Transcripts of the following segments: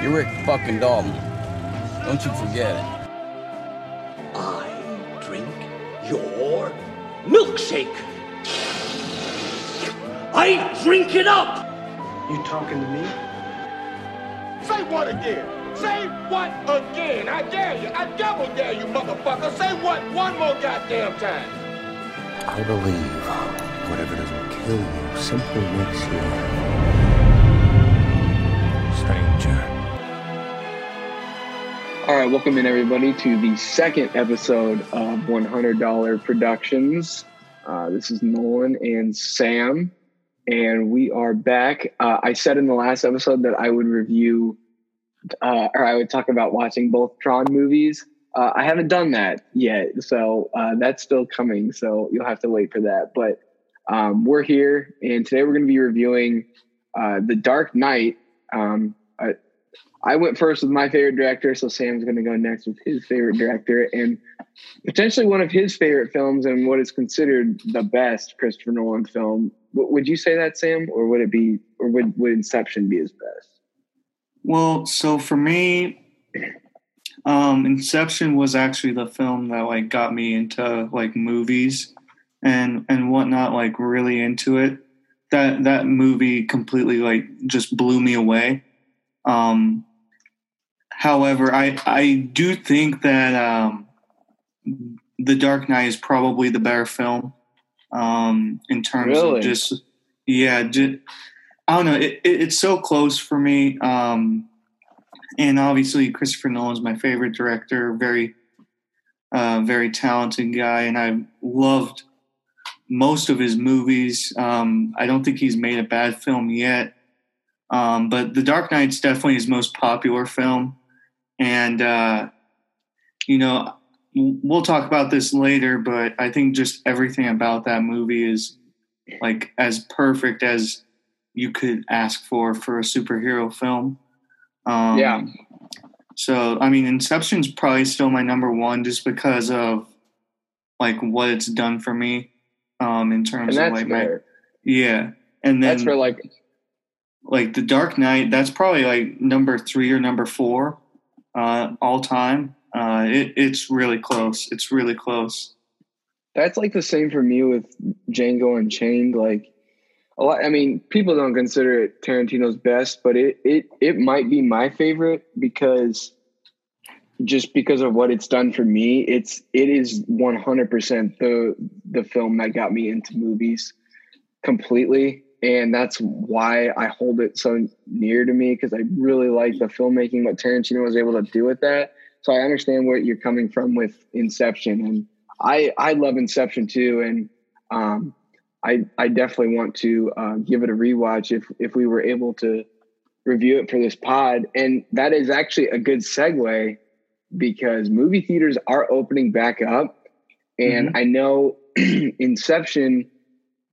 You're Rick fucking Dalton. Don't you forget it. I drink your milkshake. I drink it up. You talking to me? Say what again? Say what again? I dare you. I double dare you, motherfucker. Say what one more goddamn time. I believe whatever doesn't kill you simply makes you All right, welcome in everybody to the second episode of $100 Productions. Uh, this is Nolan and Sam, and we are back. Uh, I said in the last episode that I would review uh, or I would talk about watching both Tron movies. Uh, I haven't done that yet, so uh, that's still coming. So you'll have to wait for that. But um, we're here, and today we're going to be reviewing uh, The Dark Knight. Um, I went first with my favorite director, so Sam's going to go next with his favorite director, and potentially one of his favorite films, and what is considered the best Christopher Nolan film. W- would you say that, Sam, or would it be, or would, would Inception be his best? Well, so for me, um, Inception was actually the film that like got me into like movies and and whatnot, like really into it. That that movie completely like just blew me away. Um, however, I I do think that um, The Dark Knight is probably the better film um, in terms Really? of just yeah. Just, I don't know. It, it, it's so close for me. Um, and obviously, Christopher Nolan's my favorite director. Very, uh, very talented guy, and I loved most of his movies. Um, I don't think he's made a bad film yet. Um, but The Dark Knight's definitely his most popular film, and uh, you know, we'll talk about this later. But I think just everything about that movie is like as perfect as you could ask for for a superhero film. Um, Yeah. So I mean, Inception's probably still my number one, just because of like what it's done for me um, in terms of like my yeah, and then That's for like like the Dark Knight. That's probably like number three or number four uh, all time. Uh, it, it's really close. It's really close. That's like the same for me with Django Unchained. Like a lot, I mean, people don't consider it Tarantino's best, but it it it might be my favorite because just because of what it's done for me. It's it is one hundred percent the the film that got me into movies completely, and that's why I hold it so near to me because I really like the filmmaking what Tarantino was able to do with that. So I understand where you're coming from with Inception and. I I love Inception too, and um, I I definitely want to uh, give it a rewatch if if we were able to review it for this pod. And that is actually a good segue because movie theaters are opening back up, and I know Inception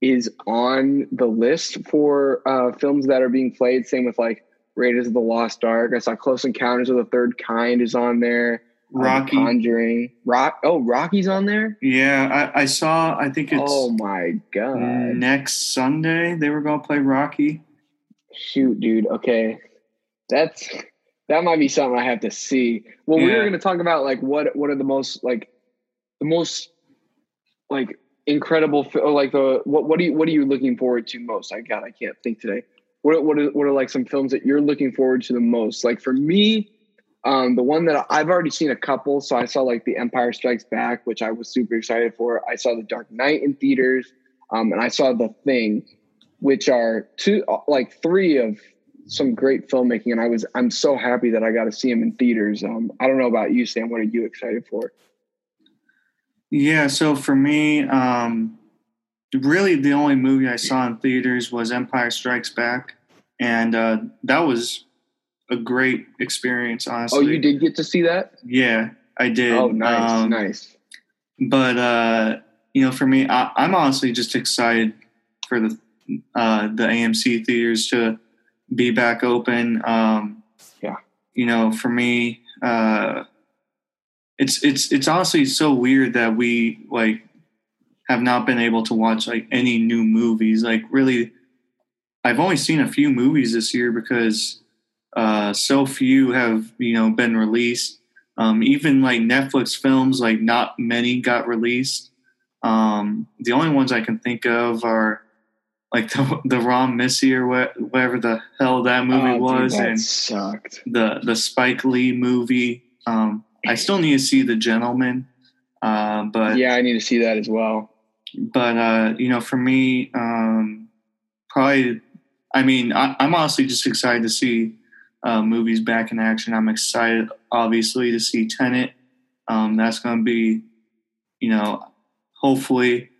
is on the list for uh, films that are being played. Same with like Raiders of the Lost Ark. I saw Close Encounters of the Third Kind is on there. Um, Rocky. Conjuring. Rock. Oh, Rocky's on there. Yeah, I, I saw. I think it's Oh my god! next Sunday they were going to play Rocky. Shoot, dude. Okay, that's that might be something I have to see. Well, we were going to talk about like what what are the most like the most like incredible like the what what are you what are you looking forward to most? I God, I can't think today. What what are, what are like some films that you're looking forward to the most? Like for me, um, the one that I've already seen a couple. So I saw like The Empire Strikes Back, which I was super excited for. I saw The Dark Knight in theaters, um, and I saw The Thing, which are two like three of some great filmmaking. And I was I'm so happy that I got to see them in theaters. Um, I don't know about you, Sam. What are you excited for? Yeah, so for me, um, really the only movie I saw in theaters was Empire Strikes Back, and uh, that was a great experience. Honestly, Oh, you did get to see that? Yeah, I did. Oh, nice, Um, nice. But uh, you know, for me, I, I'm honestly just excited for the uh, the AMC theaters to be back open. Um, Yeah. You know, for me, uh, it's it's it's honestly so weird that we like have not been able to watch like any new movies. Like really, I've only seen a few movies this year because uh, so few have you know been released. Um, even like Netflix films, like not many got released. Um, the only ones I can think of are like the, the Ron Missy or whatever the hell that movie Oh, dude, was, that and sucked. the the Spike Lee movie. Um, I still need to see The Gentleman, uh, but Yeah, I need to see that as well. but uh, you know, for me, um, probably. I mean, I, I'm honestly just excited to see uh, movies back in action. I'm excited, obviously, to see Tenet. Um, that's going to be, you know, hopefully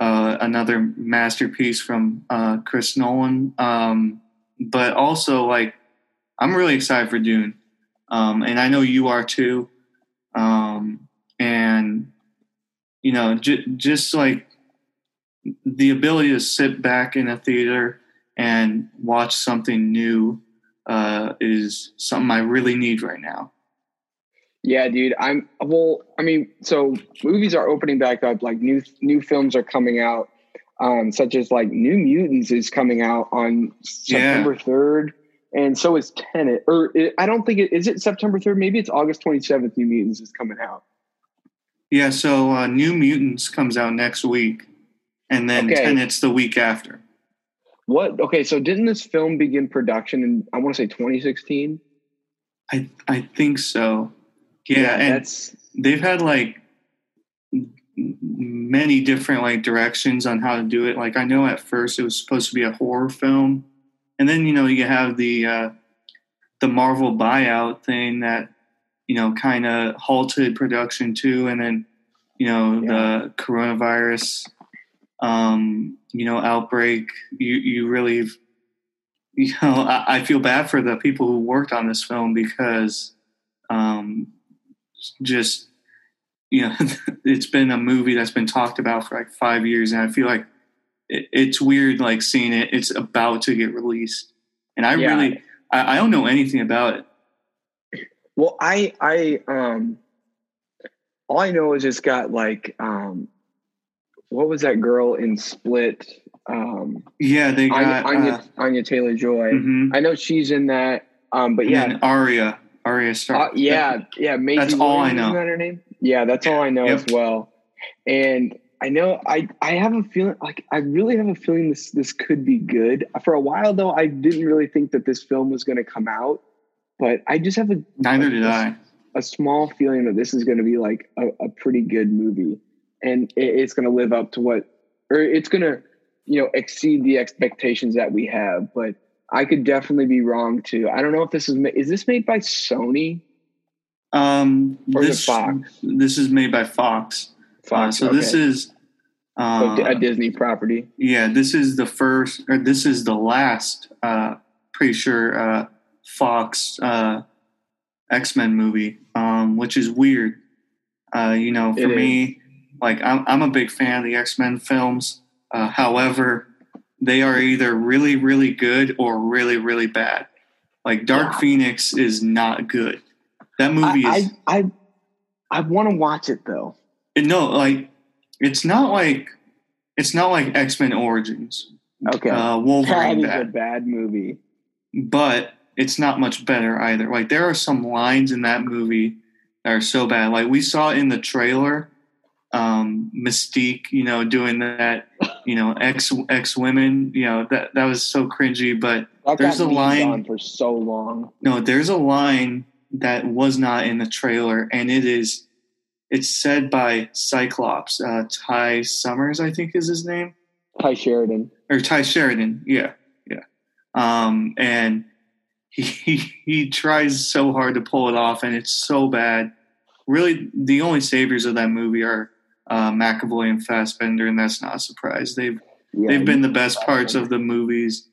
uh, another masterpiece from uh, Chris Nolan. Um, but also, like, I'm really excited for Dune, um, and I know you are too. Um, and you know, j- just like the ability to sit back in a theater and watch something new uh, is something I really need right now. Yeah, dude. I'm well. I mean, so movies are opening back up. Like new new films are coming out, um, such as like New Mutants is coming out on September third, and so is Tenet. Or it, I don't think it is it September third. Maybe it's August twenty seventh. New Mutants is coming out. Yeah, so uh, New Mutants comes out next week, and then Okay. Tenet's the week after. What? Okay, so didn't this film begin production in I want to say twenty sixteen? I I think so. Yeah, and that's they've had like many different like directions on how to do it. Like I know at first it was supposed to be a horror film, and then you know you have the uh, the Marvel buyout thing that you know kind of halted production too, and then you know the coronavirus um, you know outbreak. You you really you know I, I feel bad for the people who worked on this film because um, just you know it's been a movie that's been talked about for like five years and i feel like it, it's weird like seeing it it's about to get released and i Yeah. really I, I don't know anything about it well. I I um, all I know is it's got like um, what was that girl in Split? Um, yeah they got Anya, uh, Anya Taylor Joy. mhm. I know she's in that. Um, but yeah, Arya Arya Star- uh, yeah, yeah. Maisie That's all I know. That her name? Yeah, that's all I know Yep. as well. And I know I I have a feeling like I really have a feeling this this could be good. For a while though, I didn't really think that this film was going to come out, but I just have a neither did a- i a small feeling that this is going to be like a, a pretty good movie, and it, it's going to live up to what, or it's going to, you know, exceed the expectations that we have. But I could definitely be wrong too. I don't know if this is is this made by Sony? um Or this Fox? this is made by fox Uh, Fox. so this is uh, a Disney property. Yeah, this is the first, or this is the last. Uh, pretty sure uh, Fox uh, X Men movie, um, which is weird. Uh, you know, for It me, like I'm, I'm a big fan of the X Men films. Uh, however, they are either really, really good or really, really bad. Like Dark Yeah. Phoenix is not good. That movie I is I I, I want to watch it though. no, like it's not like it's not like X Men Origins. Okay, Uh, Wolverine is bad. a bad movie. but it's not much better either. Like there are some lines in that movie that are so bad. Like we saw in the trailer, um, Mystique, you know, doing that, you know, ex ex women, you know, that that was so cringy. But That There's a line- for so long. no, there's a line that was not in the trailer, and it is it's said by Cyclops, uh, Ty Summers, I think is his name. Tye Sheridan. or Tye Sheridan. Yeah, yeah. Um, and he, he he tries so hard to pull it off, and it's so bad. Really, the only saviors of that movie are uh, McAvoy and Fassbender, and that's not a surprise. They've Yeah, they've been the best parts of the movies.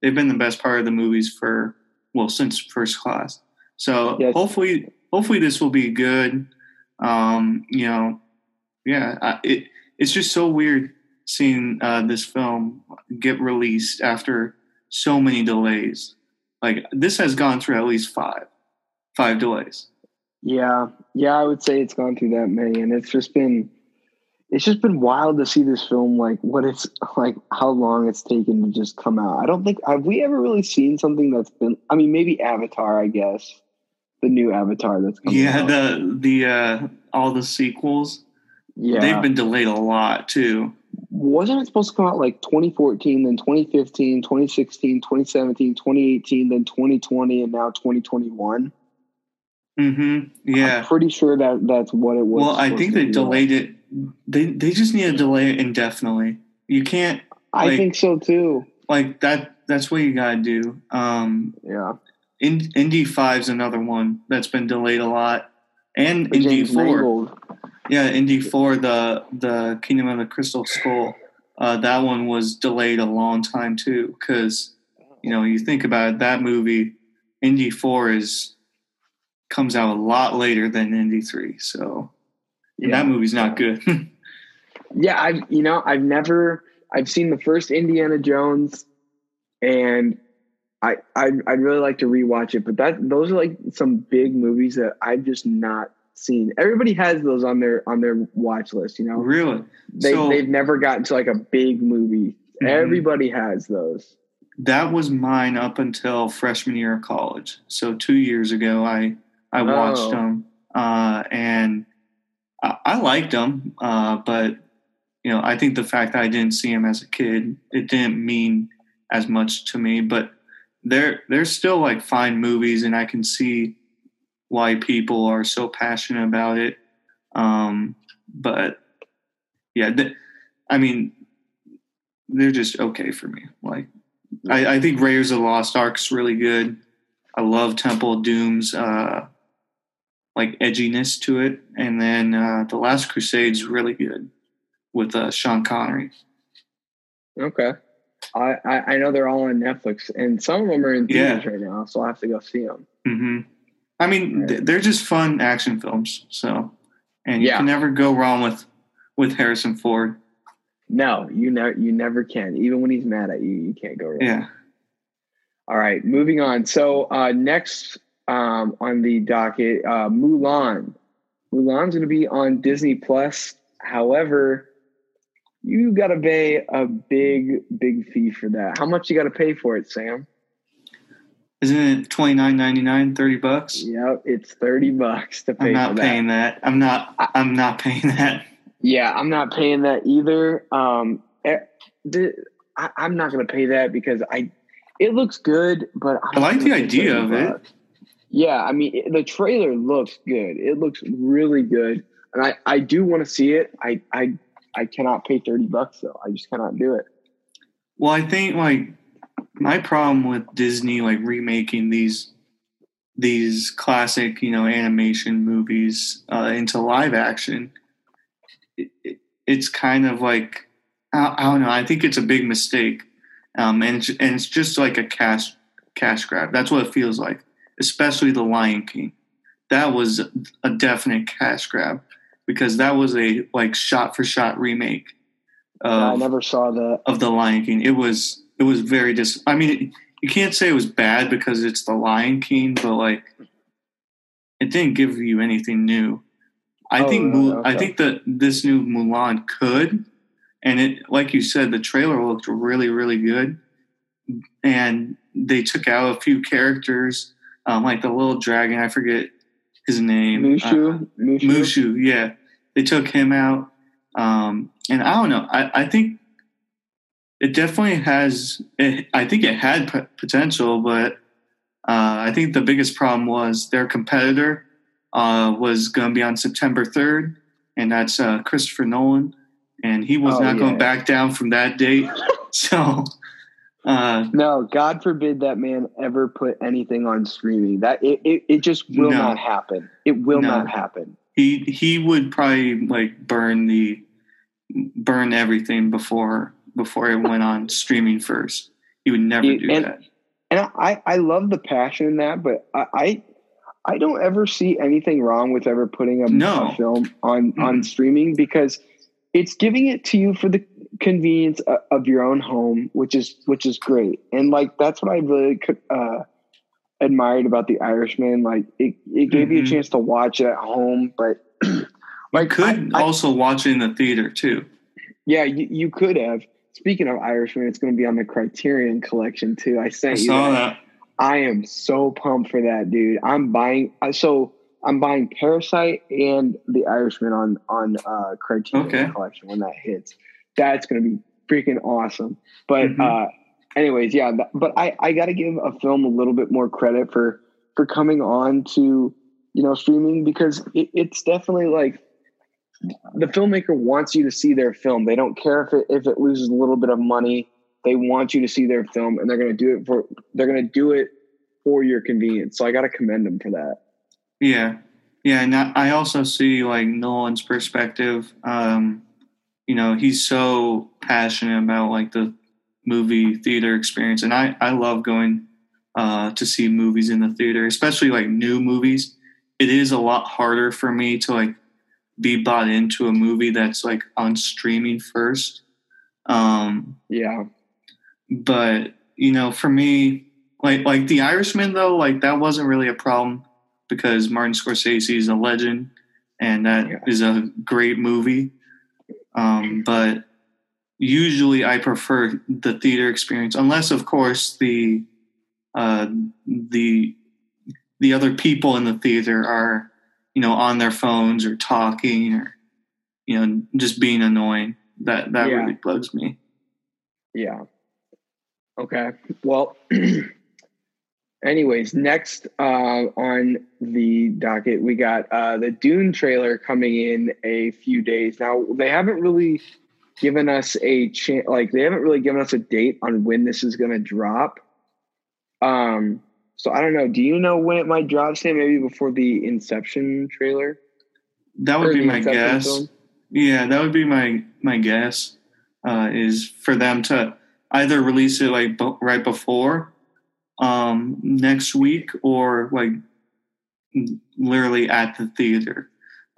They've been the best part of the movies for well since First Class. So Yes. hopefully, hopefully this will be good. Um, you know, yeah, I, it it's just so weird seeing uh, this film get released after so many delays. Like this has gone through at least five, five delays. Yeah, yeah, I would say it's gone through that many, and it's just been, it's just been wild to see this film like what it's like how long it's taken to just come out. I don't think have we ever really seen something that's been I mean maybe Avatar, I guess. The new Avatar that's coming Yeah, out. the the uh, all the sequels yeah. they've been delayed a lot too. wasn't it supposed to come out like 2014 then 2015 2016 2017 2018 then 2020 and now 2021 hmm Yeah. i'm pretty sure that that's what it was Well, I think they delayed it. They they just need to delay it indefinitely. You can't i think so too like that. That's what you gotta do. Um, yeah Indy Five is another one that's been delayed a lot, and But Indy James Four. Mangold, Yeah, Indy Four, the the Kingdom of the Crystal Skull. Uh, that one was delayed a long time too, because you know you think about it, that movie, Indy Four is comes out a lot later than Indy Three, so yeah. that movie's not good. yeah i've you know i've never i've seen the first indiana jones and I, I'd, I'd really like to rewatch it, but that those are like some big movies that I've just not seen. Everybody has those on their on their watch list, you know. really, They so they've never gotten to like a big movie. Mhm. Everybody has those. that was mine up until freshman year of college. So two years ago, I I watched Oh. them, uh, and I, I liked them, uh, but you know, I think the fact that I didn't see them as a kid, it didn't mean as much to me. But they're still like fine movies, and I can see why people are so passionate about it. Um, but yeah, th- I mean, they're just okay for me. Like, I, I think Raiders of the Lost Ark's really good. I love Temple Doom's uh, like edginess to it, and then uh, the Last Crusade's really good with uh, Sean Connery. Okay. I, I I know they're all on Netflix, and some of them are in Yeah. theaters right now, so I'll have to go see them. hmm I mean, th- they're just fun action films. So, and you Yeah. can never go wrong with with Harrison Ford. No, you never you never can. Even when he's mad at you, you can't go wrong. Yeah. All right, moving on. So uh, next um, on the docket, uh, Mulan. Mulan's going to be on Disney Plus. However, you got to pay a big, big fee for that. How much you got to pay for it, Sam? Isn't it twenty nine ninety nine, thirty bucks? Yep, it's thirty bucks to pay I'm not that. paying that. I'm not. I'm not paying that. Yeah, I'm not paying that either. Um, eh, I, I'm not going to pay that because I. It looks good, but I'm I like the idea 30 of it. bucks. Yeah, I mean it, the trailer looks good. It looks really good, and I I do want to see it. I I I cannot pay thirty bucks though. I just cannot do it. Well, I think like my problem with Disney like remaking these these classic, you know, animation movies uh, into live action, it, it, it's kind of like I, I don't know. I think it's a big mistake, um, and it's, and it's just like a cash cash grab. That's what it feels like, especially the Lion King. That was a definite cash grab because that was a like shot for shot remake. I never saw that. of the Lion King. It was it was very dis. I mean, you can't say it was bad because it's the Lion King, but like it didn't give you anything new. I Oh, think no, okay. I think that this new Mulan could, and it like you said, the trailer looked really really good, and they took out a few characters, um, like the little dragon. I forget his name. Uh, Mushu, Mushu. Mushu, yeah. They took him out. Um, and I don't know. I, I think it definitely has, it, I think it had p- potential, but uh, I think the biggest problem was their competitor uh, was going to be on September 3rd, and that's uh, Christopher Nolan. And he was Oh, not going yeah. to back down from that date. so, uh, No, God forbid that man ever put anything on streaming. That it it, it just will No. not happen. It will No. not happen. he he would probably like burn the burn everything before before it went on streaming first. He would never He- do and- that. And I, I love the passion in that, but I, I I don't ever see anything wrong with ever putting a, No. a film on on Mm. streaming because it's giving it to you for the convenience of, of your own home, which is which is great. And like that's what I really uh, admired about The Irishman. Like it, it gave you a Mhm. chance to watch it at home, but Like Could I- I- also watch it in the theater too. yeah, you, you could have. Speaking of Irishman, it's going to be on the Criterion collection too. I I sent you saw that. that. I am so pumped for that, dude. I'm buying. uh, So I'm buying Parasite and The Irishman on on uh, Criterion Okay. collection when that hits. That's going to be freaking awesome. But Mhm. uh, anyways, yeah. but I I got to give a film a little bit more credit for for coming on to you know streaming because it, it's definitely like the filmmaker wants you to see their film. They don't care if it if it loses a little bit of money. They want you to see their film, and they're going to do it for they're going to do it for your convenience. So I got to commend them for that. Yeah, yeah, and I I also see like Nolan's perspective. Um, you know, he's so passionate about like the movie theater experience, and I I love going uh, to see movies in the theater, especially like new movies. It is a lot harder for me to like be bought into a movie that's like on streaming first. Um, Yeah, but you know for me like like the irishman though like that wasn't really a problem because martin scorsese is a legend and that is Yeah. a great movie um but usually i prefer the theater experience unless of course the uh the the other people in the theater are you know on their phones or talking or you know just being annoying that that Yeah. really bugs me yeah. Okay. Well. Anyways, next uh, on the docket, we got uh, the Dune trailer coming in a few days. Now, they haven't really given us a chance, like, they haven't really given us a date on when this is going to drop. Um, so I don't know. Do you know when it might drop? Say maybe before the Inception trailer. that would Or be my Inception guess film? Yeah, that would be my my guess. Uh, is for them to either release it like b- right before um, next week or like literally at the theater,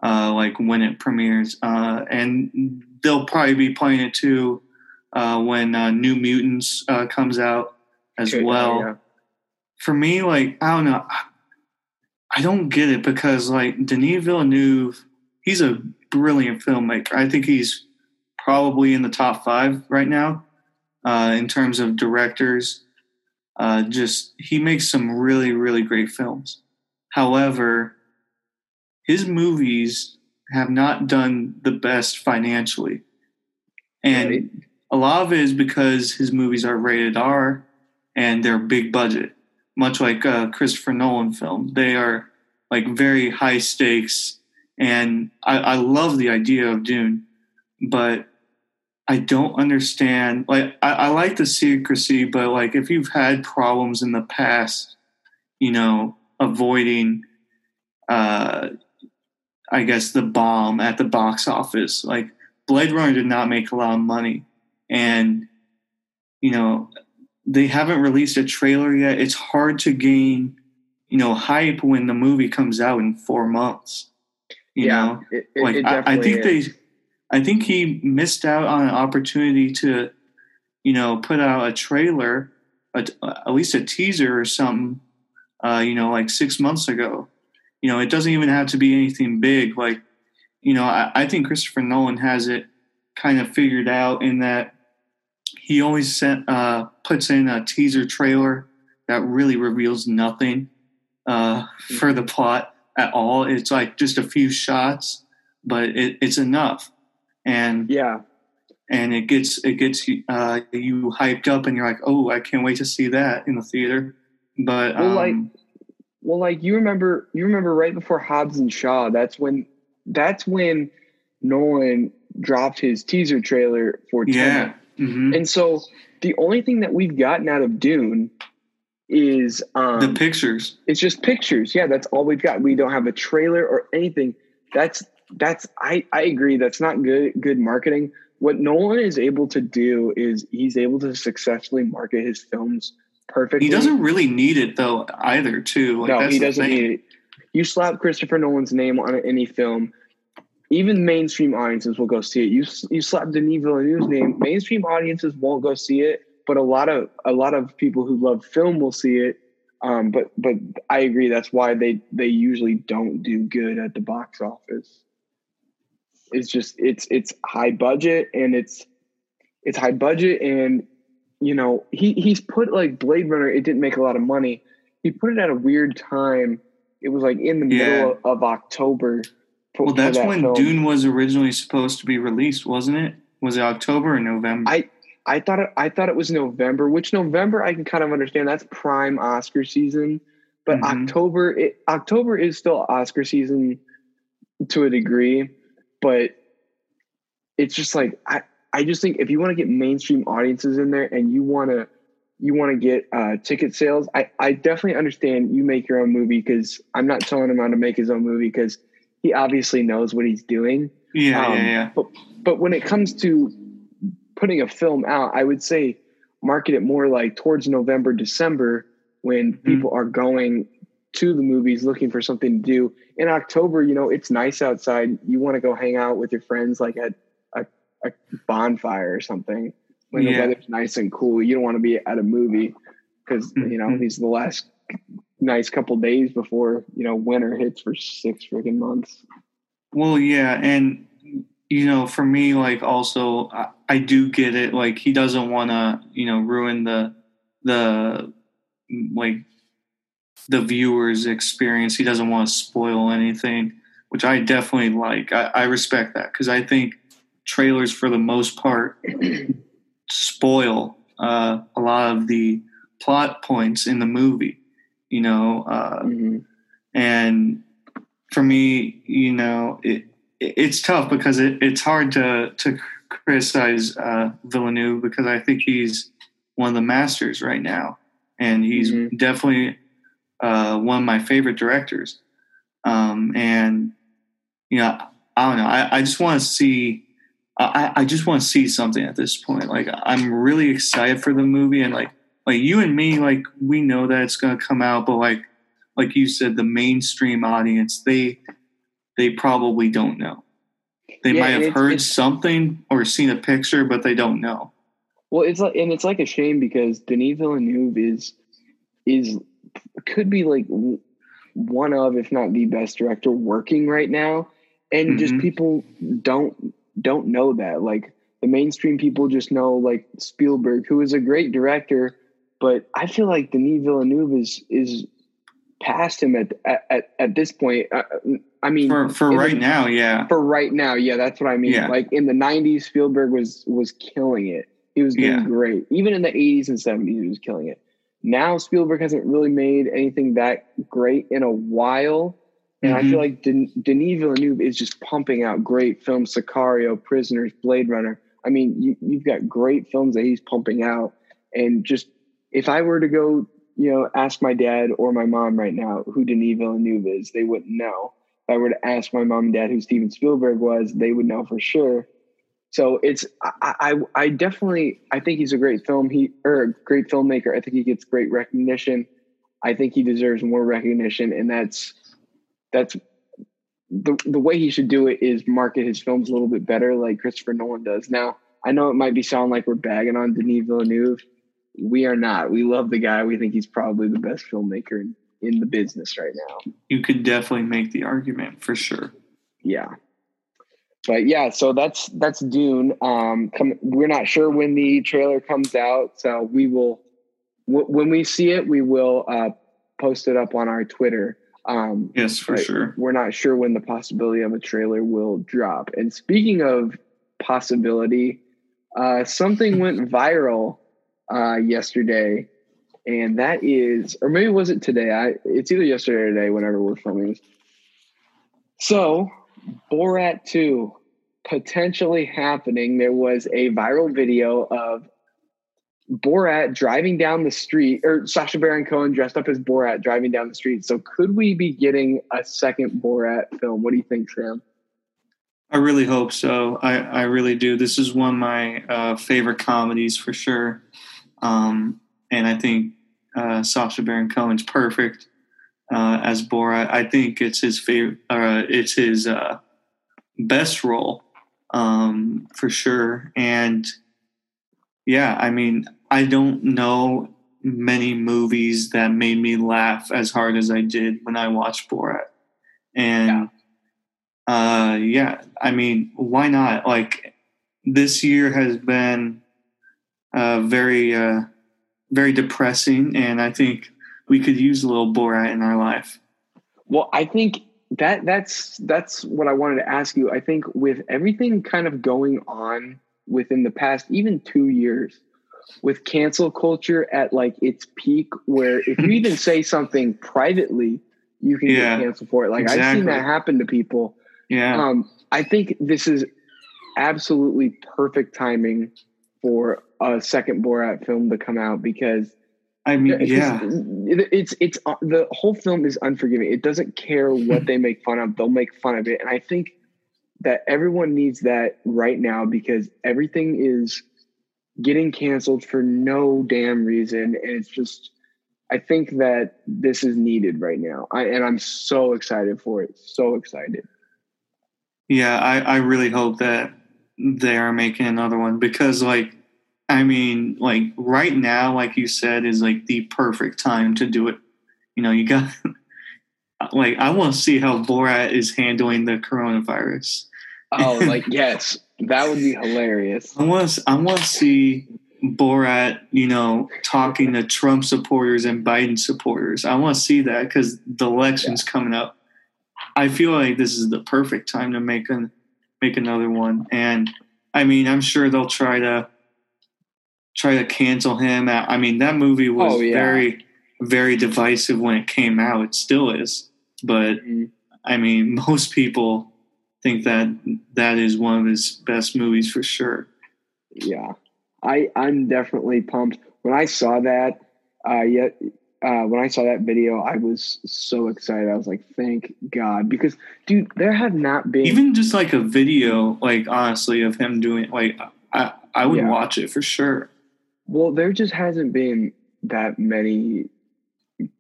uh, like when it premieres. Uh, and they'll probably be playing it too uh, when uh, New Mutants uh, comes out as Okay, well yeah. for me, like I don't know, I- I don't get it because like Denis Villeneuve, he's a brilliant filmmaker. I think he's probably in the top five right now uh, in terms of directors. Uh, just he makes some really really great films. However, his movies have not done the best financially, and Right. a lot of it is because his movies are rated R and they're big budget, much like uh, Christopher Nolan films. They are like very high stakes, and I, I love the idea of Dune, but I don't understand. Like, I, I like the secrecy, but like if you've had problems in the past, you know, avoiding, uh, I guess the bomb at the box office, like Blade Runner did not make a lot of money, and you know they haven't released a trailer yet. It's hard to gain, you know, hype when the movie comes out in four months. You yeah, know, it, it, like it I, I think is. they, I think he missed out on an opportunity to, you know, put out a trailer, a, at least a teaser or something. Uh, you know, like six months ago. You know, it doesn't even have to be anything big. Like, you know, I, I think Christopher Nolan has it kind of figured out in that he always sent, uh, puts in a teaser trailer that really reveals nothing uh, for the plot at all. It's like just a few shots, but it, it's enough, and yeah, and it gets it gets uh, you hyped up, and you're like, oh, I can't wait to see that in the theater. But Well, like, um, Well, like you remember, you remember right before Hobbs and Shaw. That's when, that's when Nolan dropped his teaser trailer for yeah, Tenet. hmm And so the only thing that we've gotten out of Dune is um, the pictures. it's just pictures. Yeah, that's all we've got. We don't have a trailer or anything. That's that's I I agree. That's not good good marketing. What Nolan is able to do is he's able to successfully market his films perfectly. He doesn't really need it though either. Too. Like, no, that's he doesn't need it. You slap Christopher Nolan's name on any film, even mainstream audiences will go see it. You you slap Denis Villeneuve's name, mainstream audiences won't go see it, but a lot of a lot of people who love film will see it. Um, but but I agree that's why they they usually don't do good at the box office. It's just it's it's high budget and it's it's high budget and you know he he's put like Blade Runner. It didn't make a lot of money. He put it at a weird time. It was like in the Yeah. middle of, October. Well, that's that when film. Dune was originally supposed to be released, wasn't it? Was it October or November? I I thought it, I thought it was November, which November I can kind of understand. That's prime Oscar season, but Mhm. October it, October is still Oscar season to a degree, but it's just like I I just think if you want to get mainstream audiences in there and you want to you want to get uh, ticket sales, I I definitely understand you make your own movie because I'm not telling him how to make his own movie because he obviously knows what he's doing. yeah, Um, yeah, yeah. But but when it comes to putting a film out, I would say market it more like towards November, December when Mm-hmm. people are going to the movies looking for something to do. In October, you know, it's nice outside. You want to go hang out with your friends like at a, a bonfire or something when the weather's nice and cool. You don't want to be at a movie because mm-hmm. you know these are the last nice couple days before you know winter hits for six freaking months. Well, yeah, and you know, for me, like also, I, I do get it. Like he doesn't want to, you know, ruin the the like the viewer's experience. He doesn't want to spoil anything, which I definitely like. I, I respect that because I think trailers, for the most part, spoil uh, a lot of the plot points in the movie. You know, uh, Mhm. and for me, you know, it, it it's tough because it, it's hard to to criticize uh, Villeneuve because I think he's one of the masters right now, and he's Mhm. definitely uh, one of my favorite directors. Um, and you know, I don't know. I, I just want to see. I, I just want to see something at this point. Like I'm really excited for the movie, and like like you and me, like we know that it's going to come out, but like like you said, the mainstream audience they they probably don't know. They Yeah, might have it's- heard it's- something or seen a picture, but they don't know. Well, it's like, and it's like a shame because Denis Villeneuve is is could be like one of, if not the best director working right now, and just Mhm. people don't don't know that. Like the mainstream people just know like Spielberg, who is a great director, but I feel like Denis Villeneuve is is past him at at at this point. I, I mean, For for the- right now, yeah, for right now, yeah, that's what I mean. Yeah. Like in the '90s, Spielberg was was killing it. He was doing Yeah. great. Even in the '80s and '70s, he was killing it. Now Spielberg hasn't really made anything that great in a while, and I Mhm. feel like Den- Denis Villeneuve is just pumping out great films: Sicario, Prisoners, Blade Runner. I mean, you, you've got great films that he's pumping out, and just if I were to go, you know, ask my dad or my mom right now who Denis Villeneuve is, they wouldn't know if I were to ask my mom and dad who Steven Spielberg was, they would know for sure. So it's I, I I definitely I think he's a great film he or a great filmmaker. I think he gets great recognition. I think he deserves more recognition, and that's that's the the way he should do it is market his films a little bit better, like Christopher Nolan does. Now I know it might be sound like we're bagging on Denis Villeneuve. We are not. We love the guy. We think he's probably the best filmmaker in, in the business right now. you could definitely make the argument for sure. yeah but yeah so that's that's dune. Um come we're not sure when the trailer comes out so we will w- when we see it we will uh post it up on our twitter. Um Yes, for sure. we're not sure when the possibility of a trailer will drop. And speaking of possibility uh something went viral uh yesterday and that is or maybe was it today? I it's either yesterday or today whenever we're filming. This so, Borat 2 potentially happening. There was a viral video of Borat driving down the street, or Sacha Baron Cohen dressed up as Borat driving down the street. So, could we be getting a second Borat film? What do you think, Sam? I really hope so. I, I really do. This is one of my uh, favorite comedies for sure. Um, and I think uh, Sacha Baron Cohen's perfect uh, as Borat. I think it's his favorite. Uh, it's his uh, best role um, for sure. And yeah, I mean, I don't know many movies that made me laugh as hard as I did when I watched Borat. And Yeah. uh, yeah, I mean, why not? Like this year has been uh, very, uh, very depressing, and I think we could use a little Borat in our life. Well, I think that that's that's what I wanted to ask you. I think with everything kind of going on within the past even 2 years with cancel culture at like its peak where if you even say something privately you can Yeah, get canceled for it. Like I've seen that happen to people. Yeah, Um, I think this is absolutely perfect timing for a second Borat film to come out because I mean, yeah, it- it's it's uh, the whole film is unforgiving. It doesn't care what they make fun of; they'll make fun of it. And I think that everyone needs that right now because everything is getting canceled for no damn reason, and it's just. I think that this is needed right now, I, and I'm so excited for it. So excited. yeah. I, I really hope that they are making another one because, like, I mean, like right now, like you said, is like the perfect time to do it. You know, you got like I want to see how Borat is handling the coronavirus. Oh, like yes, that would be hilarious. I want to, I want to see Borat, you know, talking to Trump supporters and Biden supporters. I want to see that because the election's coming up. I feel like this is the perfect time to make an make another one. And I mean, I'm sure they'll try to try to cancel him. Out. I mean, that movie was Oh, yeah. very very divisive when it came out. It still is, but Mhm. I mean, most people think that that is one of his best movies for sure. Yeah, I I'm definitely pumped. When I saw that, uh, yet uh, when I saw that video, I was so excited. I was like, "Thank God!" Because, dude, there have not been Even just like a video, like honestly, of him doing like I I would Yeah. watch it for sure. Well, there just hasn't been that many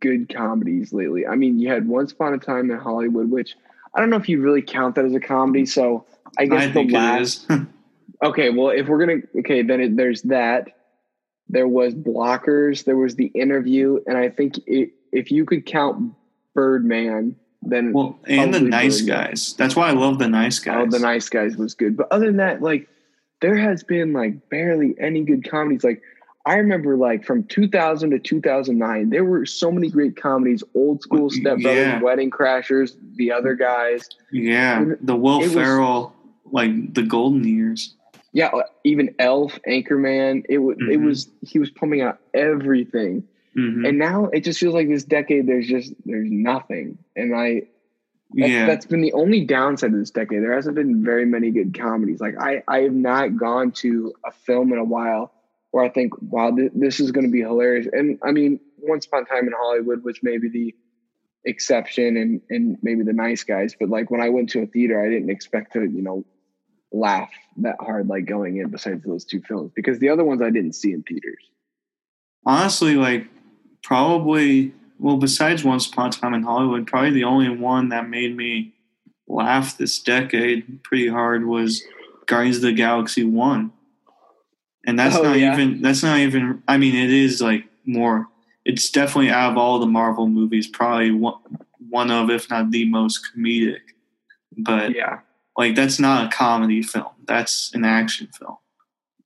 good comedies lately. I mean, you had Once Upon a Time in Hollywood, which I don't know if you really count that as a comedy. So I guess I the last. Okay, well, if we're gonna okay, then it, there's that. There was blockers. There was the interview, and I think it, if you could count Birdman, then well, and the nice Birdman. guys. That's why I love the nice guys. oh, the nice guys was good. But other than that, like there has been like barely any good comedies. Like I remember, like from 2000 to 2009, there were so many great comedies. Old school Step Brothers, yeah. Wedding Crashers, the other guys. yeah, It- the Will it was- Ferrell, like the golden years. Yeah, uh, even Elf, Anchorman. It was. It Mhm. was. He was pumping out everything. Mhm. and now it just feels like this decade there's just there's nothing and i that's, yeah, that's been the only downside of this decade there hasn't been very many good comedies like i i have not gone to a film in a while where i think wow th- this is going to be hilarious. And i mean once upon a time in hollywood was maybe the exception and and maybe the nice guys but like when i went to a theater i didn't expect to you know laugh that hard like going in besides those two films because the other ones i didn't see in theaters. Honestly, like probably well, besides Once Upon a Time in Hollywood, probably the only one that made me laugh this decade pretty hard was Guardians of the Galaxy One, and that's Oh, not yeah. even that's not even. I mean, it is like more. It's definitely out of all the Marvel movies, probably one one of, if not the most comedic. But yeah like, that's not a comedy film. That's an action film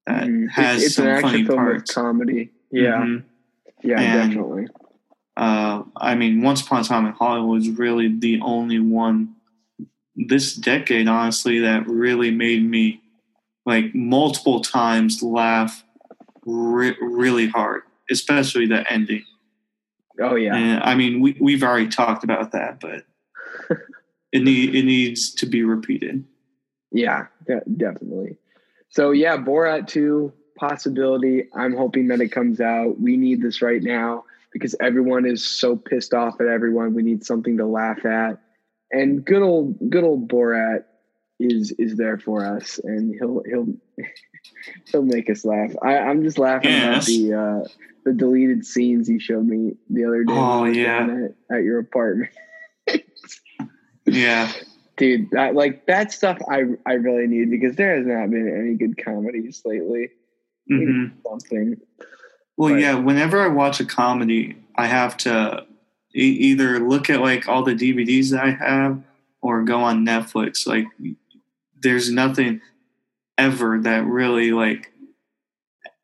that Mm, has it's, some an funny action film with parts. comedy. Yeah, Mhm. yeah, And- definitely. uh, I mean, Once Upon a Time in Hollywood is really the only one this decade, honestly, that really made me like multiple times laugh re- really hard, especially the ending. Oh yeah, And I mean, we we've already talked about that, but it need it needs to be repeated. yeah, de- definitely. So yeah, Borat two possibility. I'm hoping that it comes out. We need this right now because everyone is so pissed off at everyone. We need something to laugh at, and good old good old Borat is is there for us, and he'll he'll he'll make us laugh. I, I'm just laughing Yes. about the uh, the deleted scenes you showed me the other day. Oh, yeah. At, at your apartment. Yeah, dude that like that stuff i i really need because there has not been any good comedies lately We need hmm something Well, Right. yeah. Whenever I watch a comedy, I have to e- either look at like all the DVDs that I have, or go on Netflix. Like, there's nothing ever that really like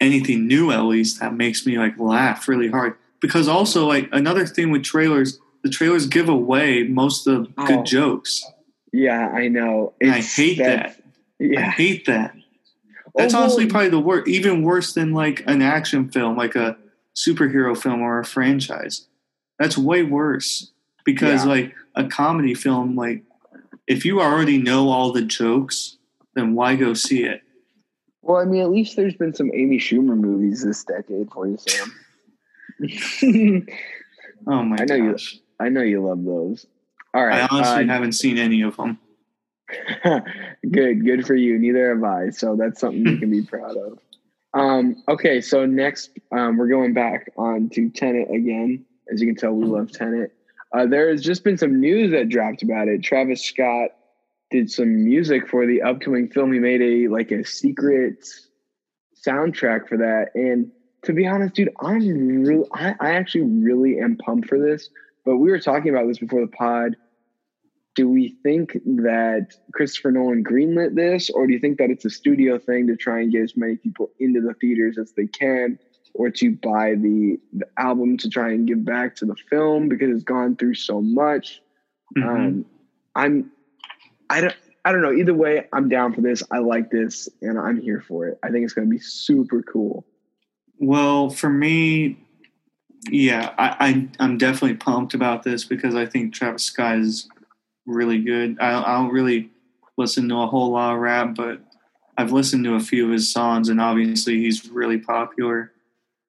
anything new at least that makes me like laugh really hard. Because also like another thing with trailers, the trailers give away most of the Oh. good jokes. Yeah, I know. And I hate that's- that. I hate that. Oh, that's Oh, well, honestly probably the worst, even worse than like an action film, like a superhero film or a franchise. That's way worse because Yeah. like a comedy film, like if you already know all the jokes, then why go see it? Well, I mean, at least there's been some Amy Schumer movies this decade for you, Sam. Oh my I know you- I know you love those. All right. I honestly uh, haven't seen any of them. good, good for you. Neither have I. So that's something you can be proud of. Um, okay, so next um, we're going back on to Tenet again. As you can tell, we love Tenet. Uh, there has just been some news that dropped about it. Travis Scott did some music for the upcoming film. He made a like a secret soundtrack for that. And to be honest, dude, I'm really, I, I actually really am pumped for this. But we were talking about this before the pod do we think that Christopher Nolan greenlit this, or do you think that it's a studio thing to try and get as many people into the theaters as they can, or to buy the, the album to try and give back to the film because it's gone through so much? Mhm. Um, I'm, I don't, I don't know. Either way, I'm down for this. I like this, and I'm here for it. I think it's going to be super cool. Well, for me, yeah, I, I I'm definitely pumped about this because I think Travis Scott is really good. I, I don't really listen to a whole lot of rap, but I've listened to a few of his songs, and obviously he's really popular.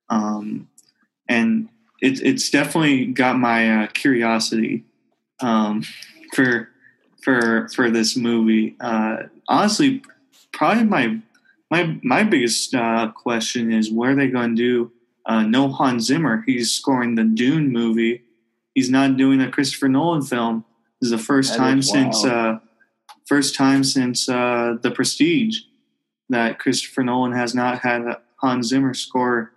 Um, and it's it's definitely got my uh, curiosity um, for for for this movie. Uh, honestly, probably my my my biggest uh, question is where are they going to do uh, no Hans Zimmer. He's scoring the Dune movie. He's not doing a Christopher Nolan film. This is the first That time since uh, first time since uh, the Prestige that Christopher Nolan has not had Hans Zimmer score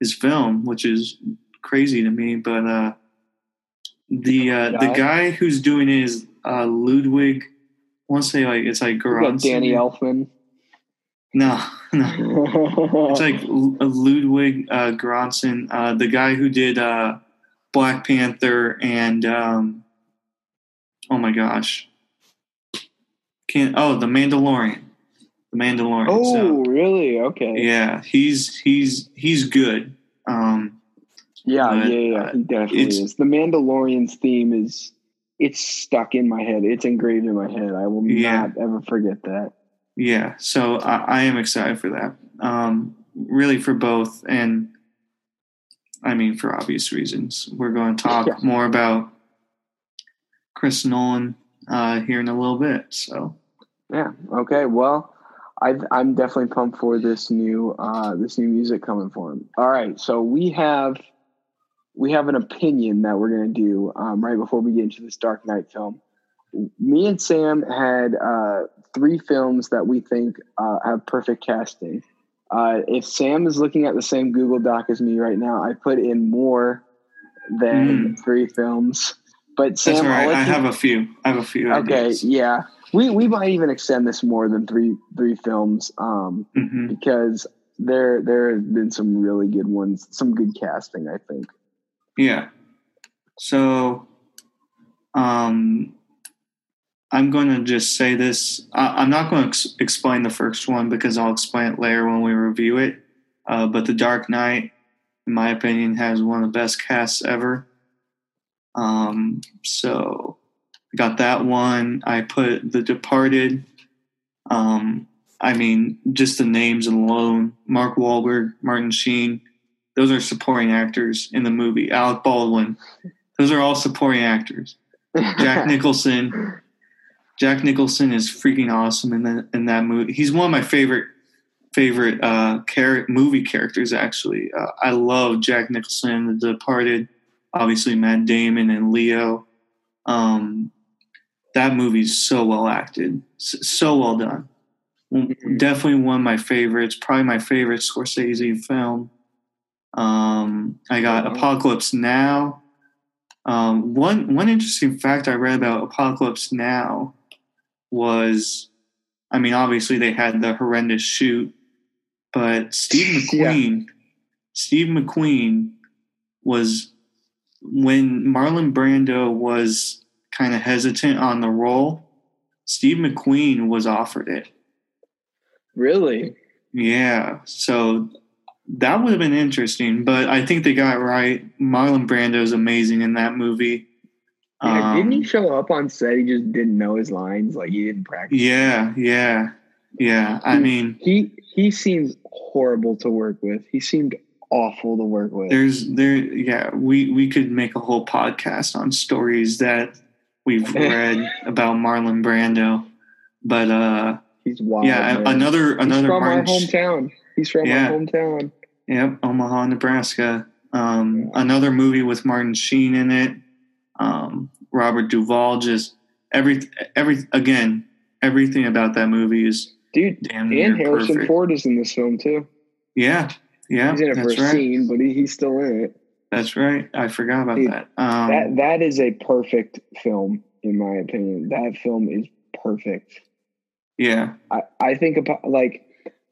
his film, which is crazy to me. But uh, the uh, the guy who's doing it is uh, Ludwig. I want to say like it's like. Danny Elfman. No, no. It's like L- Ludwig uh, uh, the guy who did uh, Black Panther and um, oh my gosh, can't oh the Mandalorian, the Mandalorian. oh, So, really? Okay. yeah, he's he's he's good. Um, Yeah, But, yeah, yeah, uh, he definitely is. The Mandalorian's theme is it's stuck in my head. It's engraved in my head. I will Yeah. not ever forget that. yeah, so I, I am excited for that. Um, really for both, and I mean for obvious reasons. We're going to talk Yeah. more about Chris Nolan uh, here in a little bit. So Yeah. Okay. Well, I, I'm definitely pumped for this new uh, this new music coming for him. All right. So we have we have an opinion that we're going to do um, right before we get into this Dark Knight film. Me and Sam had uh, three films that we think uh, have perfect casting. Uh, if Sam is looking at the same Google Doc as me right now, I put in more than three films. But Sam, that's all I'll right. I have a few. I have a few. Okay, ideas. yeah, we we might even extend this more than three three films, um, Mhm. because there there have been some really good ones, some good casting. I think. Yeah. So, um, I'm going to just say this. I, I'm not going to ex- explain the first one because I'll explain it later when we review it. Uh, but The Dark Knight, in my opinion, has one of the best casts ever. Um, so I got that one. I put The Departed. Um, I mean, just the names alone: Mark Wahlberg, Martin Sheen. Those are supporting actors in the movie. Alec Baldwin. Those are all supporting actors. Jack Nicholson. Jack Nicholson is freaking awesome in that in that movie. He's one of my favorite favorite uh, movie characters. Actually, uh, I love Jack Nicholson in The Departed. Obviously, Matt Damon and Leo. Um, that movie's so well acted, so well done. Mhm. Definitely one of my favorites. Probably my favorite Scorsese film. Um, I got Wow. Apocalypse Now. Um, one one interesting fact I read about Apocalypse Now was, I mean, obviously they had the horrendous shoot, but Steve Yeah. McQueen, Steve McQueen was when Marlon Brando was kind of hesitant on the role. Steve McQueen was offered it. Really? Yeah, so that would have been interesting, but I think they got it right. Marlon Brando is amazing in that movie. Yeah, didn't he Um, show up on set? He just didn't know his lines. Like he didn't practice. Yeah, yeah, yeah. I mean, He he seems horrible to work with. He seemed awful to work with. there's there. Yeah, we we could make a whole podcast on stories that we've read about Marlon Brando, but uh, He's wild. yeah, man. another He's another from Martin. our hometown. He's from Yeah. our hometown. Yep, Omaha, Nebraska. Um, another movie with Martin Sheen in it. Um, Robert Duvall. Just every every again everything about that movie is Dude, damn near and Harrison perfect. Ford is in this film too. Yeah, yeah, He's in it for that's a right. scene, but he, he's still in it. That's right. I forgot about Dude, that. Um, that that is a perfect film, in my opinion. That film is perfect. yeah, I, I think about like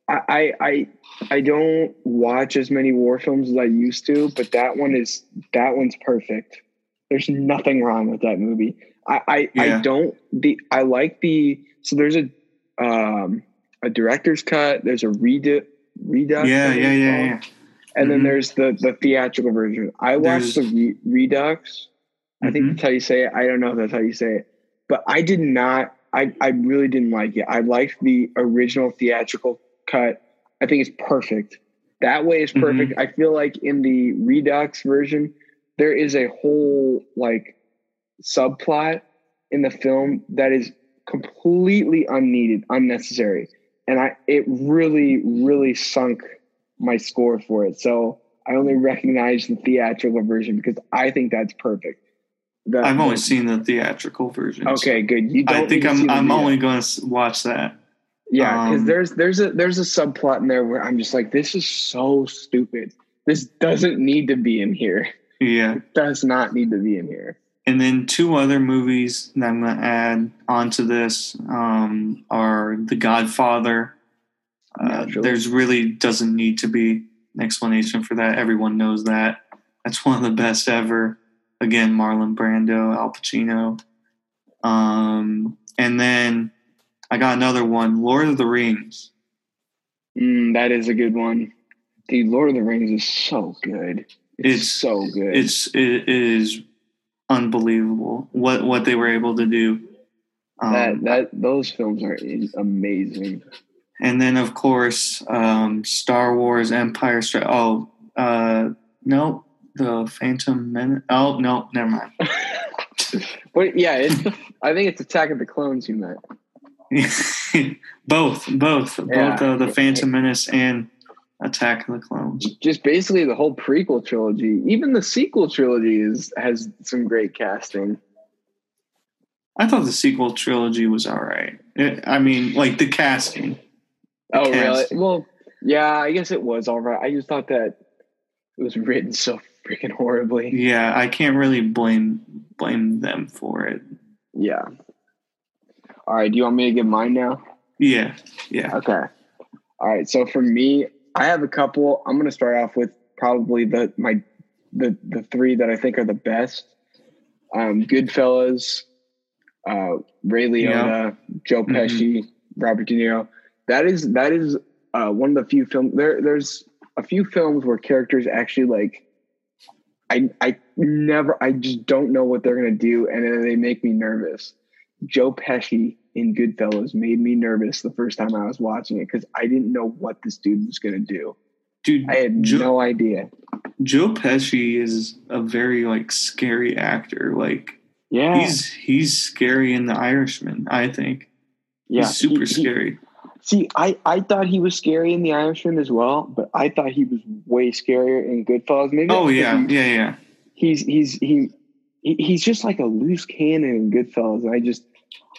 I, I I don't watch as many war films as I used to, but that one is that one's perfect. There's nothing wrong with that movie. I I, Yeah. I don't the I like the so there's a um a director's cut, there's a redo redux. yeah, yeah, yeah, yeah. And then Mhm. there's the the theatrical version. I watched the re- redux. I think Mhm. that's how you say it. I don't know if that's how you say it, but I did not. I I really didn't like it. I liked the original theatrical cut. I think it's perfect. That way is perfect. I feel like in the redux version, there is a whole like subplot in the film that is completely unneeded, unnecessary, and I it really really sunk my score for it. So I only recognize the theatrical version because I think that's perfect. The- I've only seen the theatrical version. Okay, good. You don't I think I'm I'm only going to watch that. Yeah, because Um, there's there's a there's a subplot in there where I'm just like, this is so stupid. This doesn't need to be in here. Yeah. It does not need to be in here. And then two other movies that I'm going to add onto this um, are The Godfather. Uh, there's really doesn't need to be an explanation for that. Everyone knows that. That's one of the best ever. Again, Marlon Brando, Al Pacino. Um, and then I got another one, Lord of the Rings. Mm, that is a good one, dude. Lord of the Rings is so good. It's, It's- so good. It's it is unbelievable what what they were able to do. Um, that that those films are amazing. And then of course um, Star Wars Empire Strike. Oh, uh, no, the Phantom Menace. Oh no, never mind. But yeah, it's I think it's Attack of the Clones you meant. both, both, Yeah. both uh, the Phantom Menace and Attack of the Clones. Just basically the whole prequel trilogy. Even the sequel trilogy is has some great casting. I thought the sequel trilogy was all right. It, I mean, like the casting. Oh, really? Well, yeah, I guess it was all right. I just thought that it was written so freaking horribly. Yeah, I can't really blame blame them for it. Yeah. All right. Do you want me to give mine now? Yeah, yeah. Okay. All right. So for me, I have a couple. I'm going to start off with probably the my the the three that I think are the best. Um, Goodfellas, uh, Ray Liotta, Joe Mhm. Pesci, Robert De Niro. That is that is uh, one of the few films. There there's a few films where characters actually like. I I never I just don't know what they're gonna do, and then they make me nervous. Joe Pesci in Goodfellas made me nervous the first time I was watching it because I didn't know what this dude was gonna do. Dude, I had Joe, no idea. Joe Pesci is a very like scary actor. Like Yeah, he's he's scary in The Irishman. I think yeah, he's super he- he- scary. See, I, I thought he was scary in The Irishman as well, but I thought he was way scarier in Goodfellas. Maybe Oh yeah, he- yeah, yeah. he's he's he, he he's just like a loose cannon in Goodfellas, and I just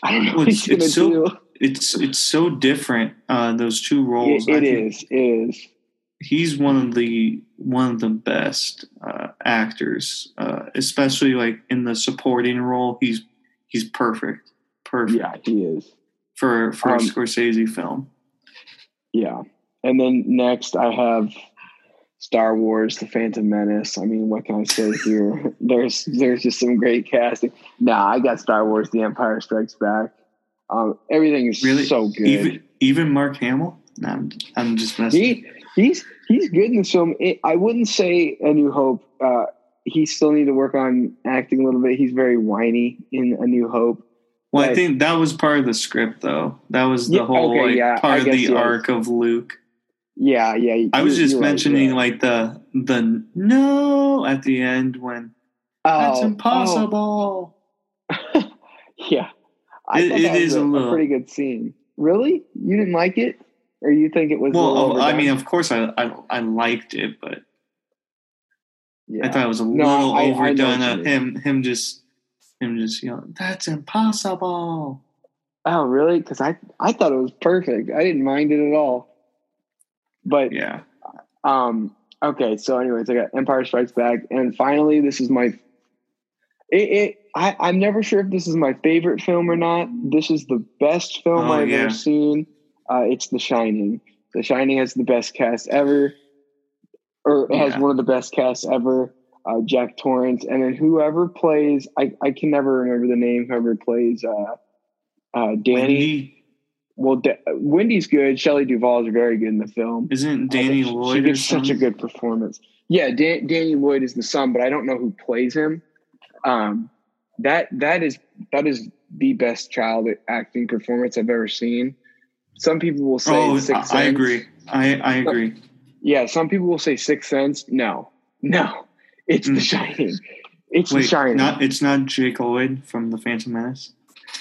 I don't know Well, what he's it's- it's so- do. It's it's so different. Uh, those two roles. It, it is, it is. He's one of the one of the best uh, actors uh, especially like in the supporting role. He's he's perfect, perfect Yeah, he is. For for a Um, Scorsese film. Yeah. And then next I have Star Wars, The Phantom Menace. I mean, what can I say here? there's there's just some great casting. Nah, I got Star Wars, The Empire Strikes Back. Um, everything is Really, so good. Even even Mark Hamill. I'm, I'm just messing. he he's he's good in film. I wouldn't say A New Hope. Uh, he still need to work on acting a little bit. He's very whiny in A New Hope. Well, I think that was part of the script, though. That was the Yeah, whole okay, like yeah, part of the arc of Luke. Yeah, yeah. I was just you're right, mentioning yeah. like the the no at the end when that's Oh, impossible. oh. yeah, I It- it is a, a a pretty good scene. Really, you didn't like it, or you think it was? Well, little oh, I mean, of course, I, I I liked it, but yeah. I thought it was a No, little I- I overdone. uh, him him just him just you know that's impossible. Oh, really? Because I I thought it was perfect. I didn't mind it at all. But Yeah, Um. Okay. So, anyways, I got Empire Strikes Back, and finally, this is my. It. it I, I'm never sure if this is my favorite film or not. This is the best film Oh, I've yeah. ever seen. Uh, it's The Shining. The Shining has the best cast ever, or it has one of the best casts ever. Uh, Jack Torrance, and then whoever plays, I, I can never remember the name. Whoever plays uh, uh, Danny. Wendy, Well, Da- Wendy's good. Shelley Duvall is very good in the film. isn't Danny Lloyd? She gives such a good performance. Yeah, Dan- Danny Lloyd is the son, but I don't know who plays him. Um, that that is that is the best child acting performance I've ever seen. Some people will say Oh, Sixth I, I agree. I I agree. Yeah, some people will say Sixth Sense. No, no, it's The Mm. Shining. It's The Shining. not it's not Jake Lloyd from the Phantom Menace.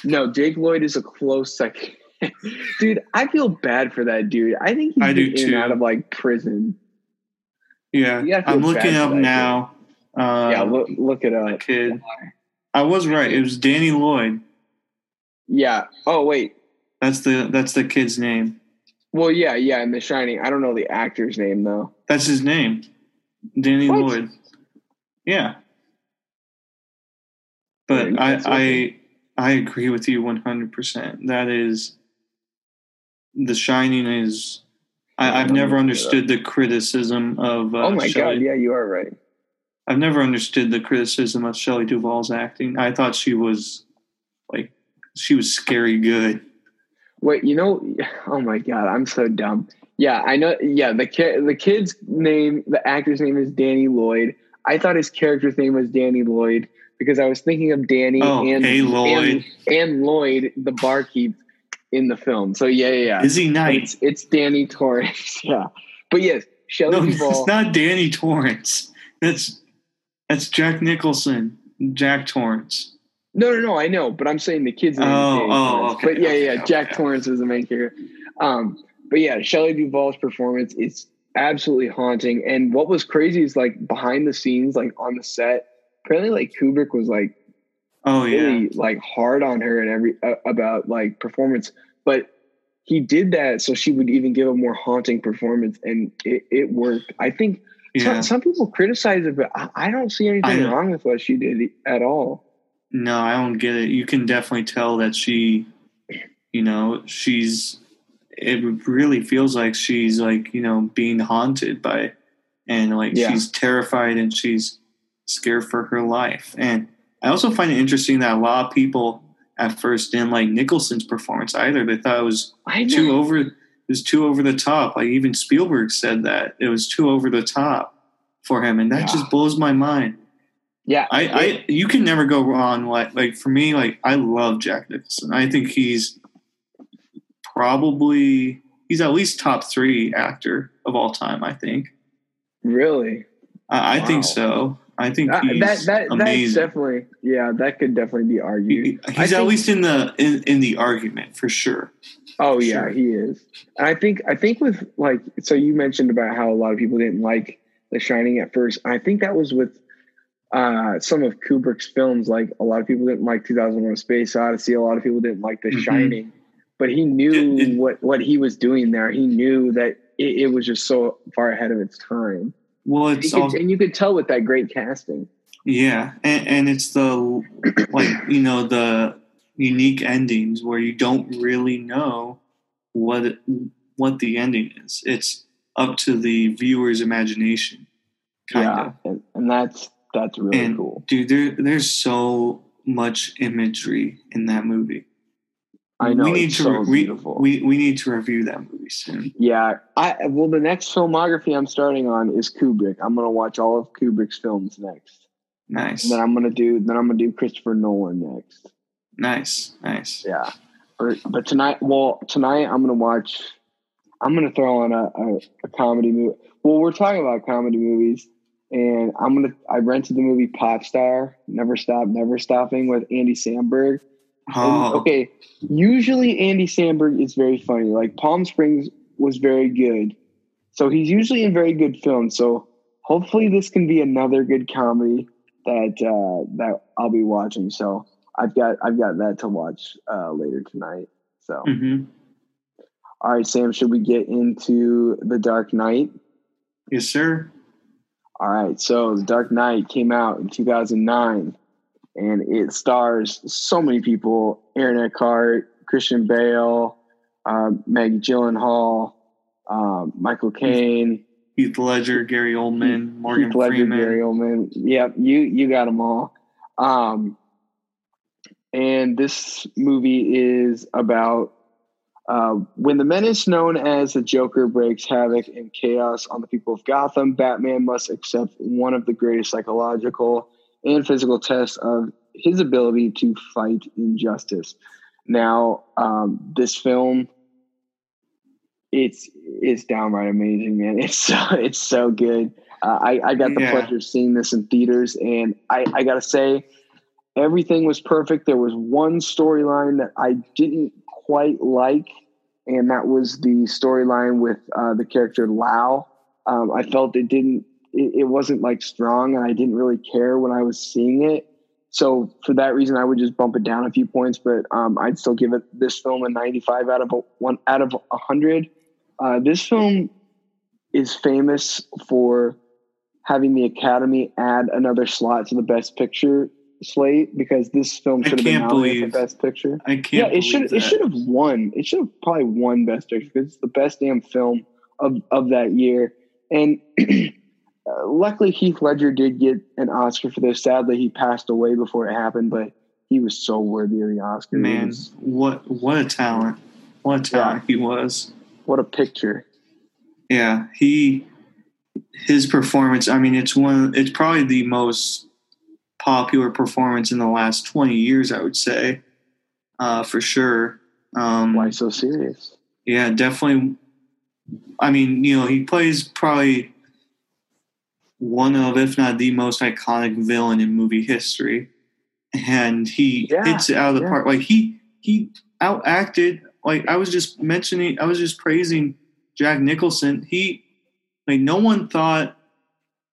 no, Jake Lloyd is a close second. dude, I feel bad for that dude. I think he's I do been in and out of like prison. Yeah, You I'm looking up now. Uh, yeah, look look it up. kid. I was right. It was Danny Lloyd. Yeah. Oh wait. That's the that's the kid's name. Well, yeah, yeah. In The Shining, I don't know the actor's name though. That's his name, Danny What? Lloyd. Yeah, but Yeah, I I I agree with you 100. percent That is, The Shining is. I, I've never understood the criticism of. Uh, oh my Shelley- god. Yeah, you are right. I've never understood the criticism of Shelley Duvall's acting. I thought she was like she was scary good. Wait, you know? Oh my god, I'm so dumb. Yeah, I know. Yeah, the kid, the kid's name, the actor's name is Danny Lloyd. I thought his character's name was Danny Lloyd because I was thinking of Danny Oh, and hey, Lloyd. and, and Lloyd, the barkeep in the film. So yeah, yeah, yeah. Is he But? It's it's Danny Torrance. yeah, but yes, Shelley No, Duvall. it's not Danny Torrance. That's that's Jack Nicholson. Jack Torrance. No, no, no. I know, but I'm saying the kid's. Oh, oh, okay, But yeah, okay, yeah. okay, Jack. Torrance is the main character. Um, but yeah, Shelley Duvall's performance is absolutely haunting. And what was crazy is like behind the scenes, like on the set, apparently like Kubrick was like Oh yeah. like hard on her and every uh, about like performance, but he did that so she would even give a more haunting performance, and it, it worked. I think Yeah. some, some people criticize it, but I, I don't see anything I- wrong with what she did at all. No, I don't get it. You can definitely tell that she, you know, she's. It really feels like she's like you know being haunted by, and like Yeah. she's terrified and she's scared for her life. And I also find it interesting that a lot of people at first didn't like Nicholson's performance either. They thought it was too over. It was too over the top. Like even Spielberg said that it was too over the top for him, and that Yeah. just blows my mind. Yeah, I, I you can never go wrong. Like like for me, like I love Jack Nicholson. I think he's probably he's at least top three actor of all time. I think. really. I, I Wow. think so. I think That, he's that, that that's amazing. definitely yeah, that could definitely be He- argued. he's I at think- least in the in, in the argument for sure. Oh yeah, Sure. he is. And I think I think with like so you mentioned about how a lot of people didn't like The Shining at first. I think that was with uh some of Kubrick's films. Like a lot of people didn't like 2001: Space Odyssey. A lot of people didn't like The Mhm. Shining. But he knew It- it- what what he was doing there. He knew that it, it was just so far ahead of its time. Well, it's could- also and you could tell with that great casting. Yeah, and, and it's the like you know the unique endings where you don't really know what what the ending is. It's up to the viewer's imagination. Kind yeah, of. and, and that's that's really and cool. dude, there there's so much imagery in that movie. I know we need to so we, beautiful. we we need to review that movie soon. yeah, I well the next filmography I'm starting on is Kubrick. I'm gonna watch all of Kubrick's films next, Nice, and then I'm gonna do then I'm gonna do Christopher Nolan next. nice, nice. Yeah, or, but tonight, well tonight I'm gonna watch. I'm gonna throw on a, a, a comedy movie. Well, we're talking about comedy movies, and I'm gonna. I rented the movie Pop Star, Never Stop, Never Stopping with Andy Samberg. And, Oh, okay, usually Andy Samberg is very funny. Like Palm Springs was very good, so he's usually in very good films. So hopefully this can be another good comedy that uh, that I'll be watching. So I've got I've got that to watch uh, later tonight. So hmm all right, Sam, should we get into the Dark Knight? yes, sir. All right, so The Dark Knight came out in 2009, and it stars so many people: Aaron Eckhart, Christian Bale, um, Maggie Gyllenhaal, um, Michael Caine, Heath Ledger, Gary Oldman, Morgan Heath Ledger, Freeman. Gary Oldman. Yep, you you got them all. Um, and this movie is about uh, when the menace known as the Joker breaks havoc and chaos on the people of Gotham. Batman must accept one of the greatest psychological and physical tests of his ability to fight injustice. Now, um, this film. It's it's downright amazing, man. It's so it's so good. Uh, I, I got the Yeah. pleasure of seeing this in theaters, and I, I got to say, everything was perfect. There was one storyline that I didn't quite like, and that was the storyline with uh, the character Lau. Um, I felt it didn't, it, it wasn't like strong, and I didn't really care when I was seeing it. So for that reason, I would just bump it down a few points, but um, I'd still give it this film a 95 out of a, one out of 100. Uh, this film is famous for having the Academy add another slot to the Best Picture slate because this film should have been nominated for Best Picture. I can't. Yeah, it should it should have won. It should have probably won Best Picture because it's the best damn film of of that year. And uh, luckily, Heath Ledger did get an Oscar for this. Sadly, he passed away before it happened, but he was so worthy of the Oscar. Man, was- what what a talent! What a talent he was. what a picture! Yeah, he his performance. I mean, it's one. It's probably the most popular performance in the last twenty years. I would say, uh, for sure. Um, Why so serious? Yeah, definitely. I mean, you know, he plays probably one of, if not the most iconic villain in movie history, and he Yeah, hits it out of the yeah. park. Like he he outacted. Like I was just mentioning, I was just praising Jack Nicholson. He like no one thought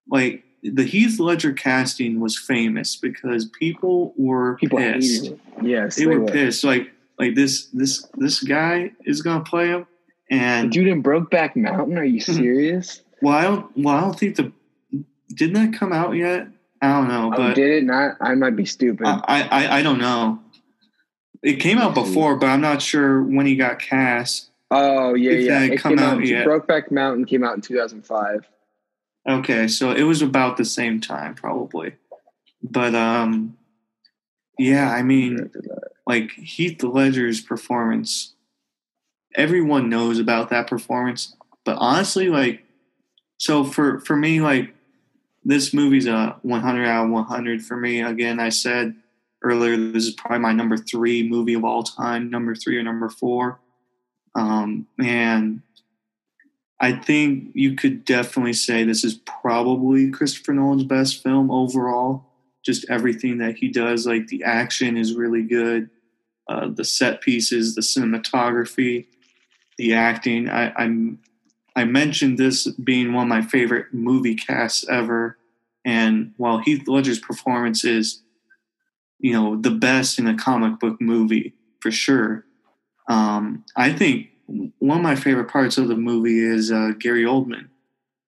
like the Heath Ledger casting was famous because people were People pissed. Yes, they were pissed. Like like this this this guy is gonna play him, The and dude in Brokeback Mountain? Are you Hmm. serious? well, I don't well I don't think the didn't that come out yet? I don't know, oh, did it not? I might be stupid. I, I I don't know. It came out before, but I'm not sure when he got cast. oh yeah, yeah. It come came out out. yet. Brokeback Mountain came out in 2005. Okay, so it was about the same time probably, but um, yeah, I mean, like Heath Ledger's performance, everyone knows about that performance. But honestly, like, so for for me, like, this movie's a 100 out of 100 for me. Again, I said earlier this is probably my number three movie of all time, number three or number four. Um, and I think you could definitely say this is probably Christopher Nolan's best film overall. Just everything that he does, like the action is really good, uh, the set pieces, the cinematography, the acting. I, I'm I mentioned this being one of my favorite movie casts ever, and while Heath Ledger's performance is, you know, the best in a comic book movie for sure, um, I think one of my favorite parts of the movie is uh, Gary Oldman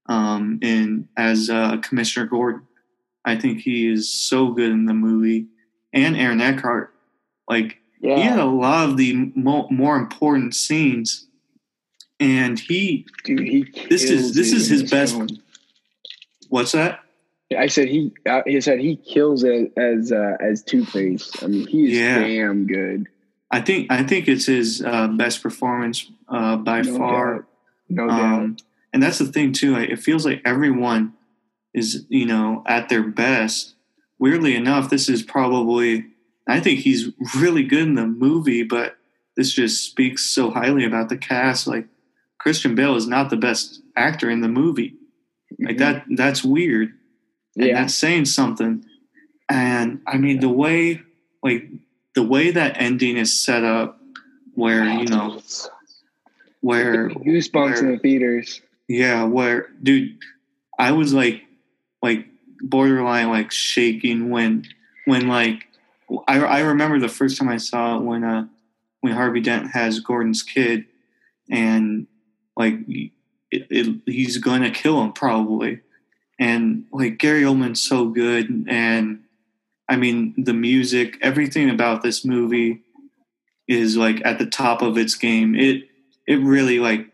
um, in as uh, Commissioner Gordon. I think he is so good in the movie, and Aaron Eckhart. Like Yeah. he had a lot of the mo- more important scenes, and he Dude, he This is- this is his best- film. what's that? I said he. Uh, he said he kills it as uh, as Two Face. I mean, he is Yeah. damn good. I think I think it's his uh, best performance uh, by No far. doubt. No doubt. Um, and that's the thing too. Like, it feels like everyone is, you know, at their best. Weirdly enough, this is probably. I think he's really good in the movie, but this just speaks so highly about the cast. Like Christian Bale is not the best actor in the movie. Like that. That's weird. And Yeah. that's saying something. And I mean the way, like the way that ending is set up, where you know, where goosebumps in the theaters. yeah, where dude, I was like like borderline like shaking when when like I I remember the first time I saw it when uh when Harvey Dent has Gordon's kid and like it, it, he's gonna kill him probably and like Gary Oldman's so good and I mean the music everything about this movie is like at the top of its game it it really like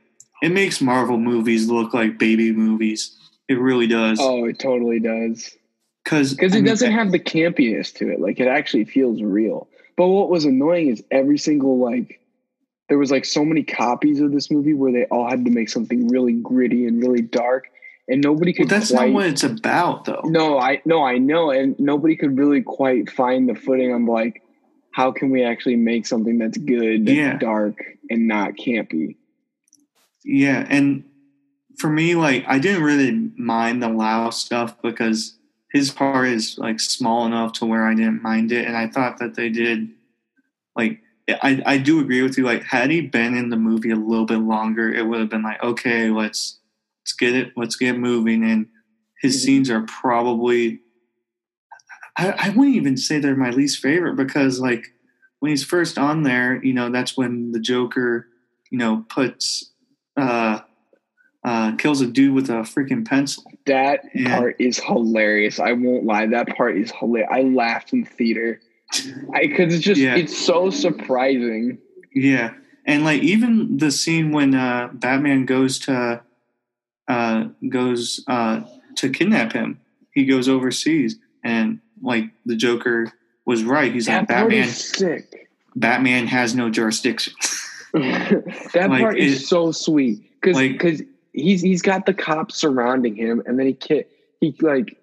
it makes Marvel movies look like baby movies. It really does. Oh, it totally does. Because Because it doesn't have the campiness to it. Like it actually feels real. But what was annoying is every single like there was like so many copies of this movie where they all had to make something really gritty and really dark, and nobody Well, could. that's quite, not what it's about, though. No, I no, I know, and nobody could really quite find the footing on like how can we actually make something that's good, that's Yeah. dark, and not campy. Yeah, and for me, like I didn't really mind the Lau stuff because his part is like small enough to where I didn't mind it, and I thought that they did like I I do agree with you. Like had he been in the movie a little bit longer, it would have been like okay, let's let's get it, let's get moving. And his Mhm. scenes are probably I, I wouldn't even say they're my least favorite because like when he's first on there, you know, that's when the Joker, you know, puts uh uh kills a dude with a freaking pencil. That Yeah. part is hilarious. I won't lie. That part is hilarious. I laughed in theater because it's just Yeah. it's so surprising. Yeah. And like even the scene when uh Batman goes to uh goes uh to kidnap him, he goes overseas and like the Joker was right. He's That like Batman sick. Batman has no jurisdiction. that Like, part it- is so sweet because like- he's he's got the cops surrounding him, and then he ki- he like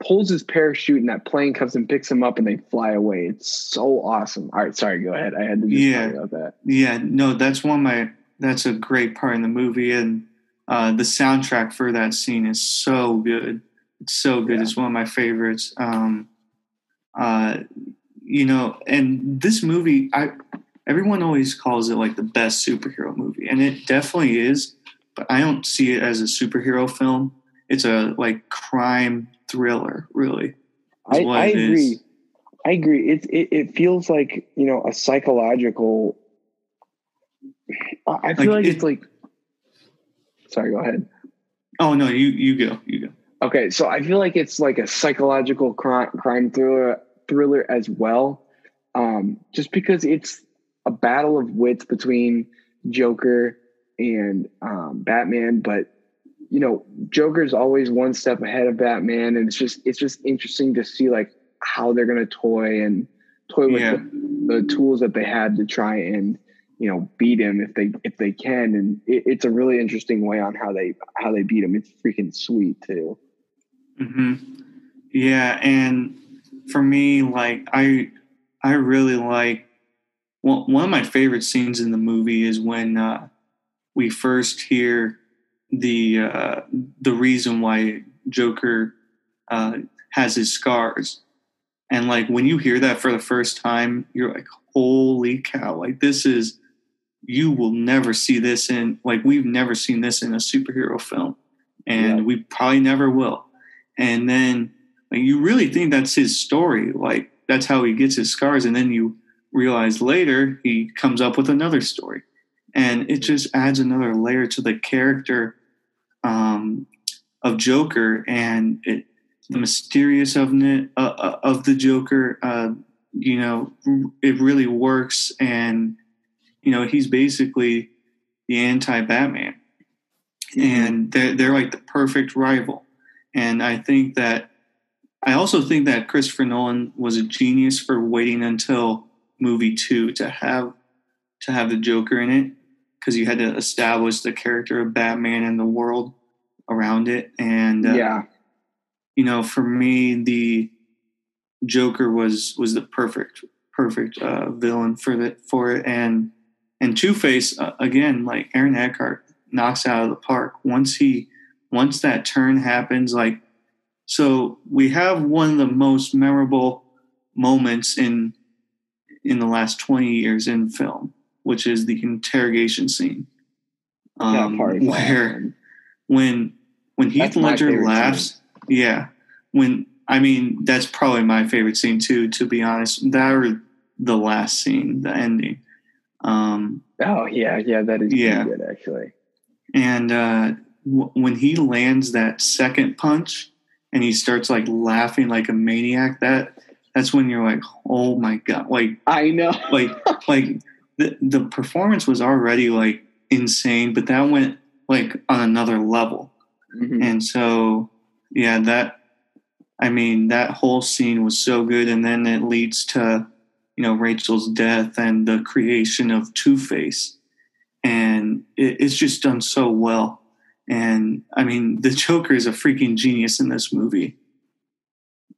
pulls his parachute, and that plane comes and picks him up, and they fly away. It's so awesome. All right, sorry, go ahead. I had to Yeah. about that. Yeah, no, that's one of my that's a great part in the movie and uh the soundtrack for that scene is so good. It's so good. Yeah. It's one of my favorites. Um uh you know, and this movie I everyone always calls it like the best superhero movie and it definitely is, but I don't see it as a superhero film. It's a like crime thriller, really. I, I it is. agree. I agree. It, it it feels like you know a psychological. I I feel Like, like, it- it's like. Sorry, go ahead. Oh no, you you go. You go. Okay, so I feel like it's like a psychological crime, crime thriller thriller as well, um, just because it's a battle of wits between Joker and um, Batman. But you know, Joker's always one step ahead of Batman, and it's just it's just interesting to see like how they're gonna toy and toy with Yeah. the, the tools that they had to try and you know beat him if they if they can, and it, it's a really interesting way on how they how they beat him. It's freaking sweet too. hmm Yeah, and for me, like I, I really like. Well, one of my favorite scenes in the movie is when uh, we first hear the uh, the reason why Joker uh, has his scars, and like when you hear that for the first time, you're like, "Holy cow!" Like this is you will never see this in like we've never seen this in a superhero film, and Yeah. we probably never will and then like, you really think that's his story like that's how he gets his scars and then you realize later he comes up with another story and it just adds another layer to the character um, of joker and it the mysterious of it uh, uh, of the Joker. Uh, you know, it really works, and you know he's basically the anti-Batman, and they're they're like the perfect rival. And I think that I also think that Christopher Nolan was a genius for waiting until movie two to have to have the Joker in it because you had to establish the character of Batman and the world around it. And uh, yeah, you know, for me, the Joker was was the perfect perfect uh, villain for the for it. And and Two Face uh, again, like Aaron Eckhart knocks out of the park once he once that turn happens. Like so, we have one of the most memorable moments in in the last 20 years in film, which is the interrogation scene. Um, where when when Heath That's Ledger laughs, yeah. When I mean that's probably my favorite scene too, to be honest. That or the last scene, the ending. Um, Oh yeah, yeah, that is Yeah. good actually. and uh, w- when he lands that second punch and he starts like laughing like a maniac, that that's when you're like, oh my god, like I know. like like the the performance was already like insane, but that went like on another level. Mhm. And so yeah, that I mean that whole scene was so good, and then it leads to you know Rachel's death and the creation of Two Face, and it, it's just done so well. And I mean, the Joker is a freaking genius in this movie.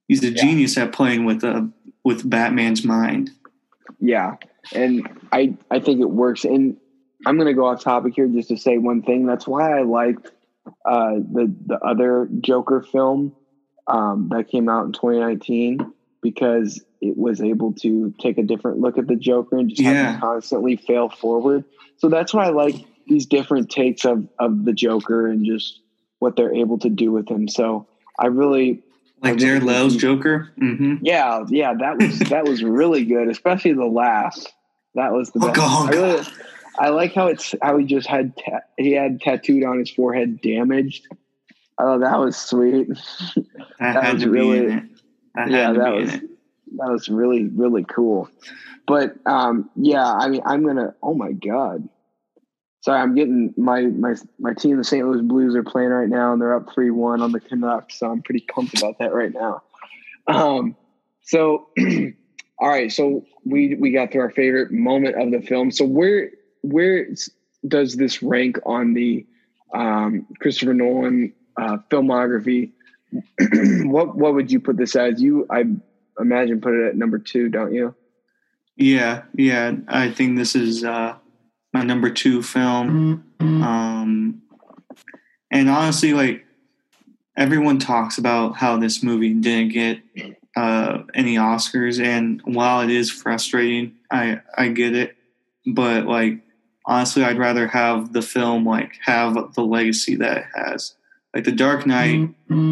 He's a Yeah. genius at playing with uh, with Batman's mind. Yeah, and I I think it works. And I'm going to go off topic here just to say one thing. That's why I liked uh, the the other Joker film um, that came out in 2019 because it was able to take a different look at the Joker and just have Yeah. constantly fail forward. So that's why I like these different takes of of the Joker and just what they're able to do with him. So I really Like I Jared really Leto's think- Joker. hmm yeah, yeah, that was that was really good, especially the last. That was the best. Honka, I really, I like how it's how he just had ta- he had tattooed on his forehead "damaged." Oh, that was sweet. That, That had was to really- be in it. That yeah, that was that was really really cool. But um, yeah, I mean, I'm gonna. Oh my god. Sorry, I'm getting my my my team, the St. Louis Blues, are playing right now, and they're up three one on the Canucks. So I'm pretty pumped about that right now. Um, so all right, so we we got through our favorite moment of the film. So where where does this rank on the um, Christopher Nolan uh, filmography? what what would you put this as? You I imagine put it at number two, don't you? Yeah, yeah. I think this is uh, my number two film. Um, and honestly, like everyone talks about how this movie didn't get uh, any Oscars, and while it is frustrating, I I get it. But like honestly, I'd rather have the film like have the legacy that it has. Like The Dark Knight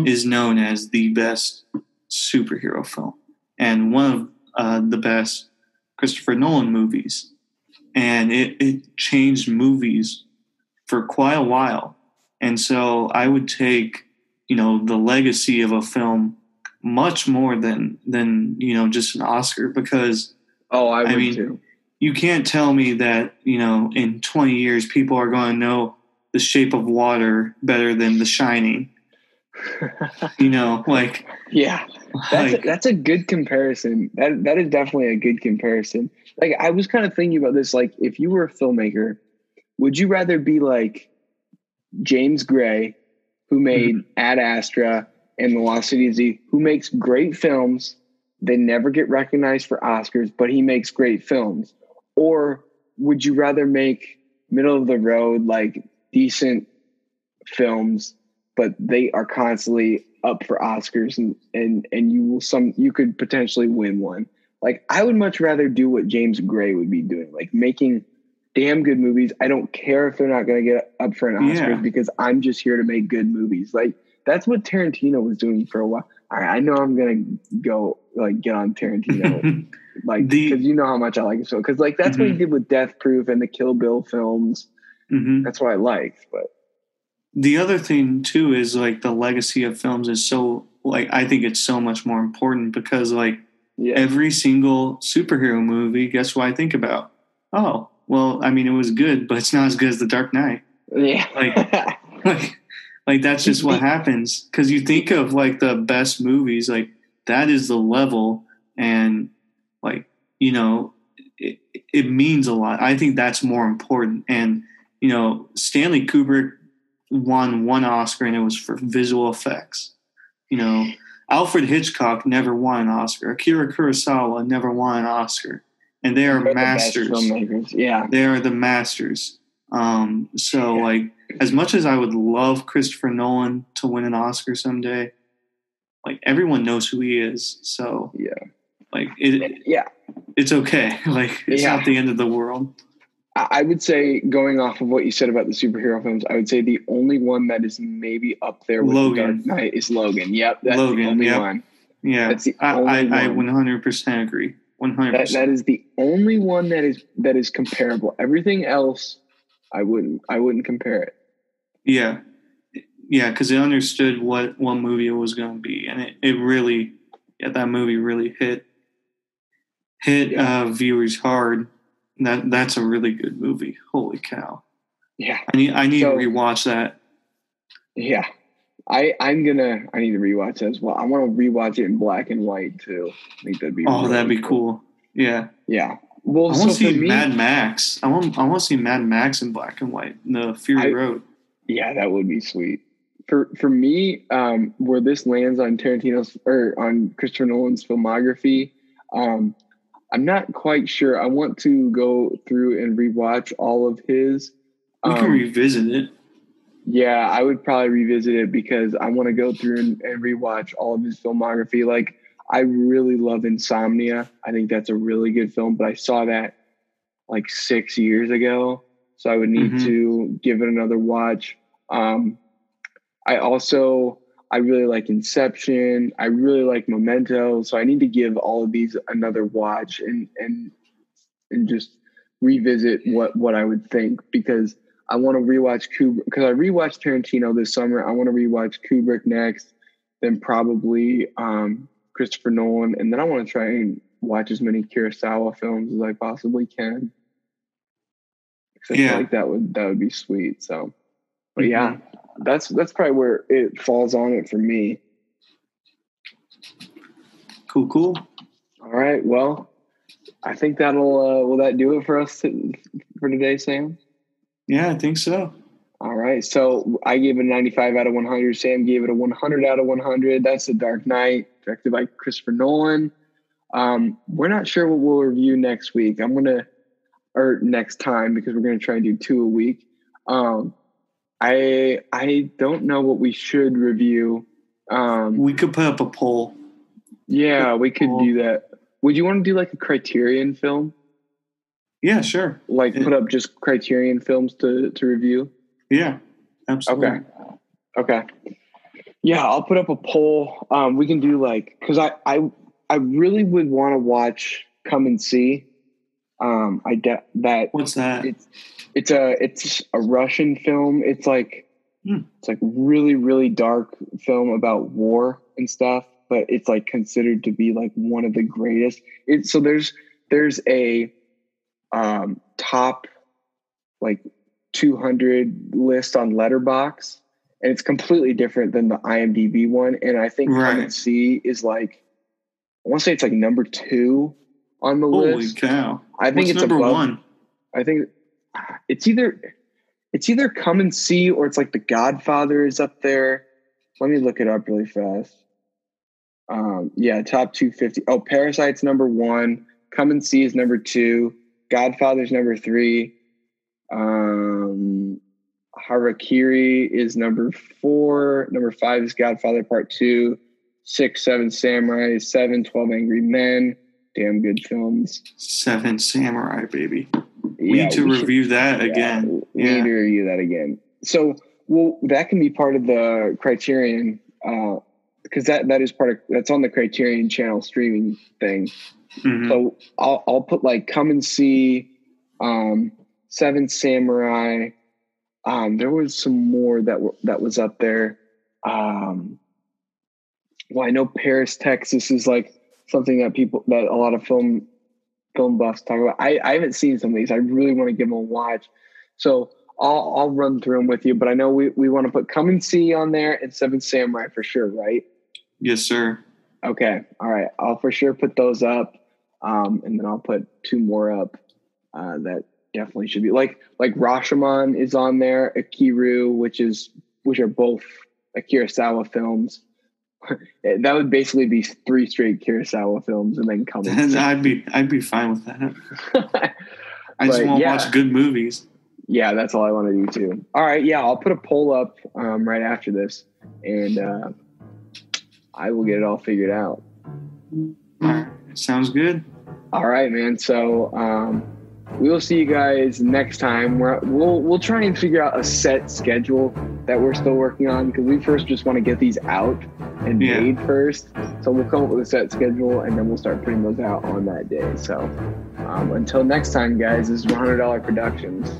is known as the best superhero film and one of uh, the best Christopher Nolan movies. And it, it changed movies for quite a while. And so I would take, you know, the legacy of a film much more than than, you know, just an Oscar because Oh, I would mean, too. you can't tell me that, you know, in 20 years people are going to know the shape of water better than the shining. You know, like Yeah, that's like a, that's a good comparison. That that is definitely a good comparison. Like I was kind of thinking about this. Like if you were a filmmaker, would you rather be like James Gray, who mm-hmm. made Ad Astra and The Lost City of Z, who makes great films? They never get recognized for Oscars, but he makes great films. Or would you rather make middle of the road, like decent films but they are constantly up for Oscars and and and you will some you could potentially win one. Like I would much rather do what James Gray would be doing, like making damn good movies. I don't care if they're not going to get up for an Oscars Yeah. because I'm just here to make good movies. Like that's what Tarantino was doing for a while. All right, I know I'm going to go like get on Tarantino like because you know how much I like him so because like that's what he Mhm. did with Death Proof and the Kill Bill films. Mhm. That's what I liked, but the other thing too is like the legacy of films is so like I think it's so much more important because like Yeah. every single superhero movie, guess what I think about? Oh, well, I mean, it was good, but it's not as good as The Dark Knight. yeah. Like- Like, like that's just what happens because you think of like the best movies, like that is the level, and like you know, it, it means a lot. I think that's more important. And you know, Stanley Kubrick won one Oscar, and it was for visual effects. You know, Alfred Hitchcock never won an Oscar. Akira Kurosawa never won an Oscar, and they are They're masters. filmmakers. Yeah. They are the masters. Um, so Yeah. like as much as I would love Christopher Nolan to win an Oscar someday, like everyone knows who he is. So Yeah. like it, Yeah. it's okay. Like it's Yeah. not the end of the world. I would say, going off of what you said about the superhero films, I would say the only one that is maybe up there with Logan. The Dark Knight is Logan. Yep, that's Logan, the only yep. one. Yeah, That's the I, only I, I one. 100% agree. 100%. That that is the only one that is that is comparable. Everything else, I wouldn't I wouldn't compare it. Yeah, yeah, because it understood what what movie it was going to be, and it, it really, yeah, that movie really hit hit Yeah. uh, viewers hard. That that's a really good movie. Holy cow! Yeah, I need I need So- to rewatch that. yeah. I I'm gonna I need to rewatch that as well. I want to rewatch it in black and white too. I think that'd be Oh, really that'd be cool. Yeah, Yeah. Well, I want to for see me, Mad Max. I want I want to see Mad Max in black and white. The Fury I- Road. Yeah, that would be sweet. For for me, um, where this lands on Tarantino's or on Christopher Nolan's filmography, um, I'm not quite sure. I want to go through and rewatch all of his. We can Um, revisit it. yeah, I would probably revisit it because I want to go through and, and rewatch all of his filmography. Like, I really love Insomnia. I think that's a really good film, but I saw that like six years ago, so I would need Mhm. to give it another watch. Um, I also I really like Inception. I really like Memento, so I need to give all of these another watch and and and just revisit what what I would think because I want to rewatch Kubrick because I rewatched Tarantino this summer. I want to rewatch Kubrick next, then probably um, Christopher Nolan, and then I want to try and watch as many Kurosawa films as I possibly can. 'Cause I Yeah. feel like that would that would be sweet. So, but yeah, that's that's probably where it falls on it for me. Cool, cool. All right, well, I think that'll uh, will that do it for us to, for today, Sam. Yeah, I think so. All right. So I gave it a 95 out of 100. Sam gave it a 100 out of 100. That's The Dark Knight, directed by Christopher Nolan. Um, we're not sure what we'll review next week. I'm going to, or next time, because we're going to try and do two a week. Um, I I don't know what we should review. Um, We could put up a poll. yeah, we could Cool. do that. Would you want to do like a Criterion film? Yeah, sure. Like Yeah. put up just Criterion films to to review? Yeah, absolutely. Okay. Okay. Yeah, I'll put up a poll. Um, we can do like because I I I really would want to watch Come and See. Um, I de- that What's that? it's it's a it's a Russian film. It's like Hmm. it's like really really dark film about war and stuff, but it's like considered to be like one of the greatest. It so there's there's a um, top like 200 list on Letterboxd, and it's completely different than the IMDb one. And I think Right. and See is like I want to say it's like number two on the Holy list. cow! I think What's it's number above, one? I think it's either it's either come and see or it's like the Godfather is up there. Let me look it up really fast. Um, yeah, top 250. Oh, Parasite's number one. Come and see is number two. Godfather's number three. Um, Harakiri is number four. Number five is Godfather Part Two. Six, seven Samurai. Seven, 12 Angry Men. Damn good films. Seven Samurai, baby. We Yeah, need to we should- review that yeah, again. We Yeah. need to review that again. So, well, that can be part of the Criterion because that that is part of that's on the Criterion Channel streaming thing. Mhm. So I'll I'll put like come and see, um, Seven Samurai. Um, there was some more that were that was up there. Um, well, I know Paris, Texas is like something that people that a lot of film film buffs talk about. I, I haven't seen some of these. I really want to give them a watch. So I'll I'll run through them with you. But I know we, we want to put Come and See on there and Seven Samurai for sure, right? Yes, sir. Okay. All right. I'll for sure put those up. Um, and then I'll put two more up uh, that definitely should be like like Rashomon is on there, Ikiru, which is which are both Akira Kurosawa films. that would basically be three straight Kurosawa films, and then come. I'd be I'd be fine with that. I just want to yeah. watch good movies. Yeah, that's all I want to do too. All right, yeah, I'll put a poll up um, right after this, and uh, I will get it all figured out. All right, sounds good. All right, man. So um, we will see you guys next time. We're, we'll we'll try and figure out a set schedule that we're still working on because we first just want to get these out and Yeah. made first. So we'll come up with a set schedule and then we'll start putting those out on that day. So um, until next time, guys, this is $100 Productions.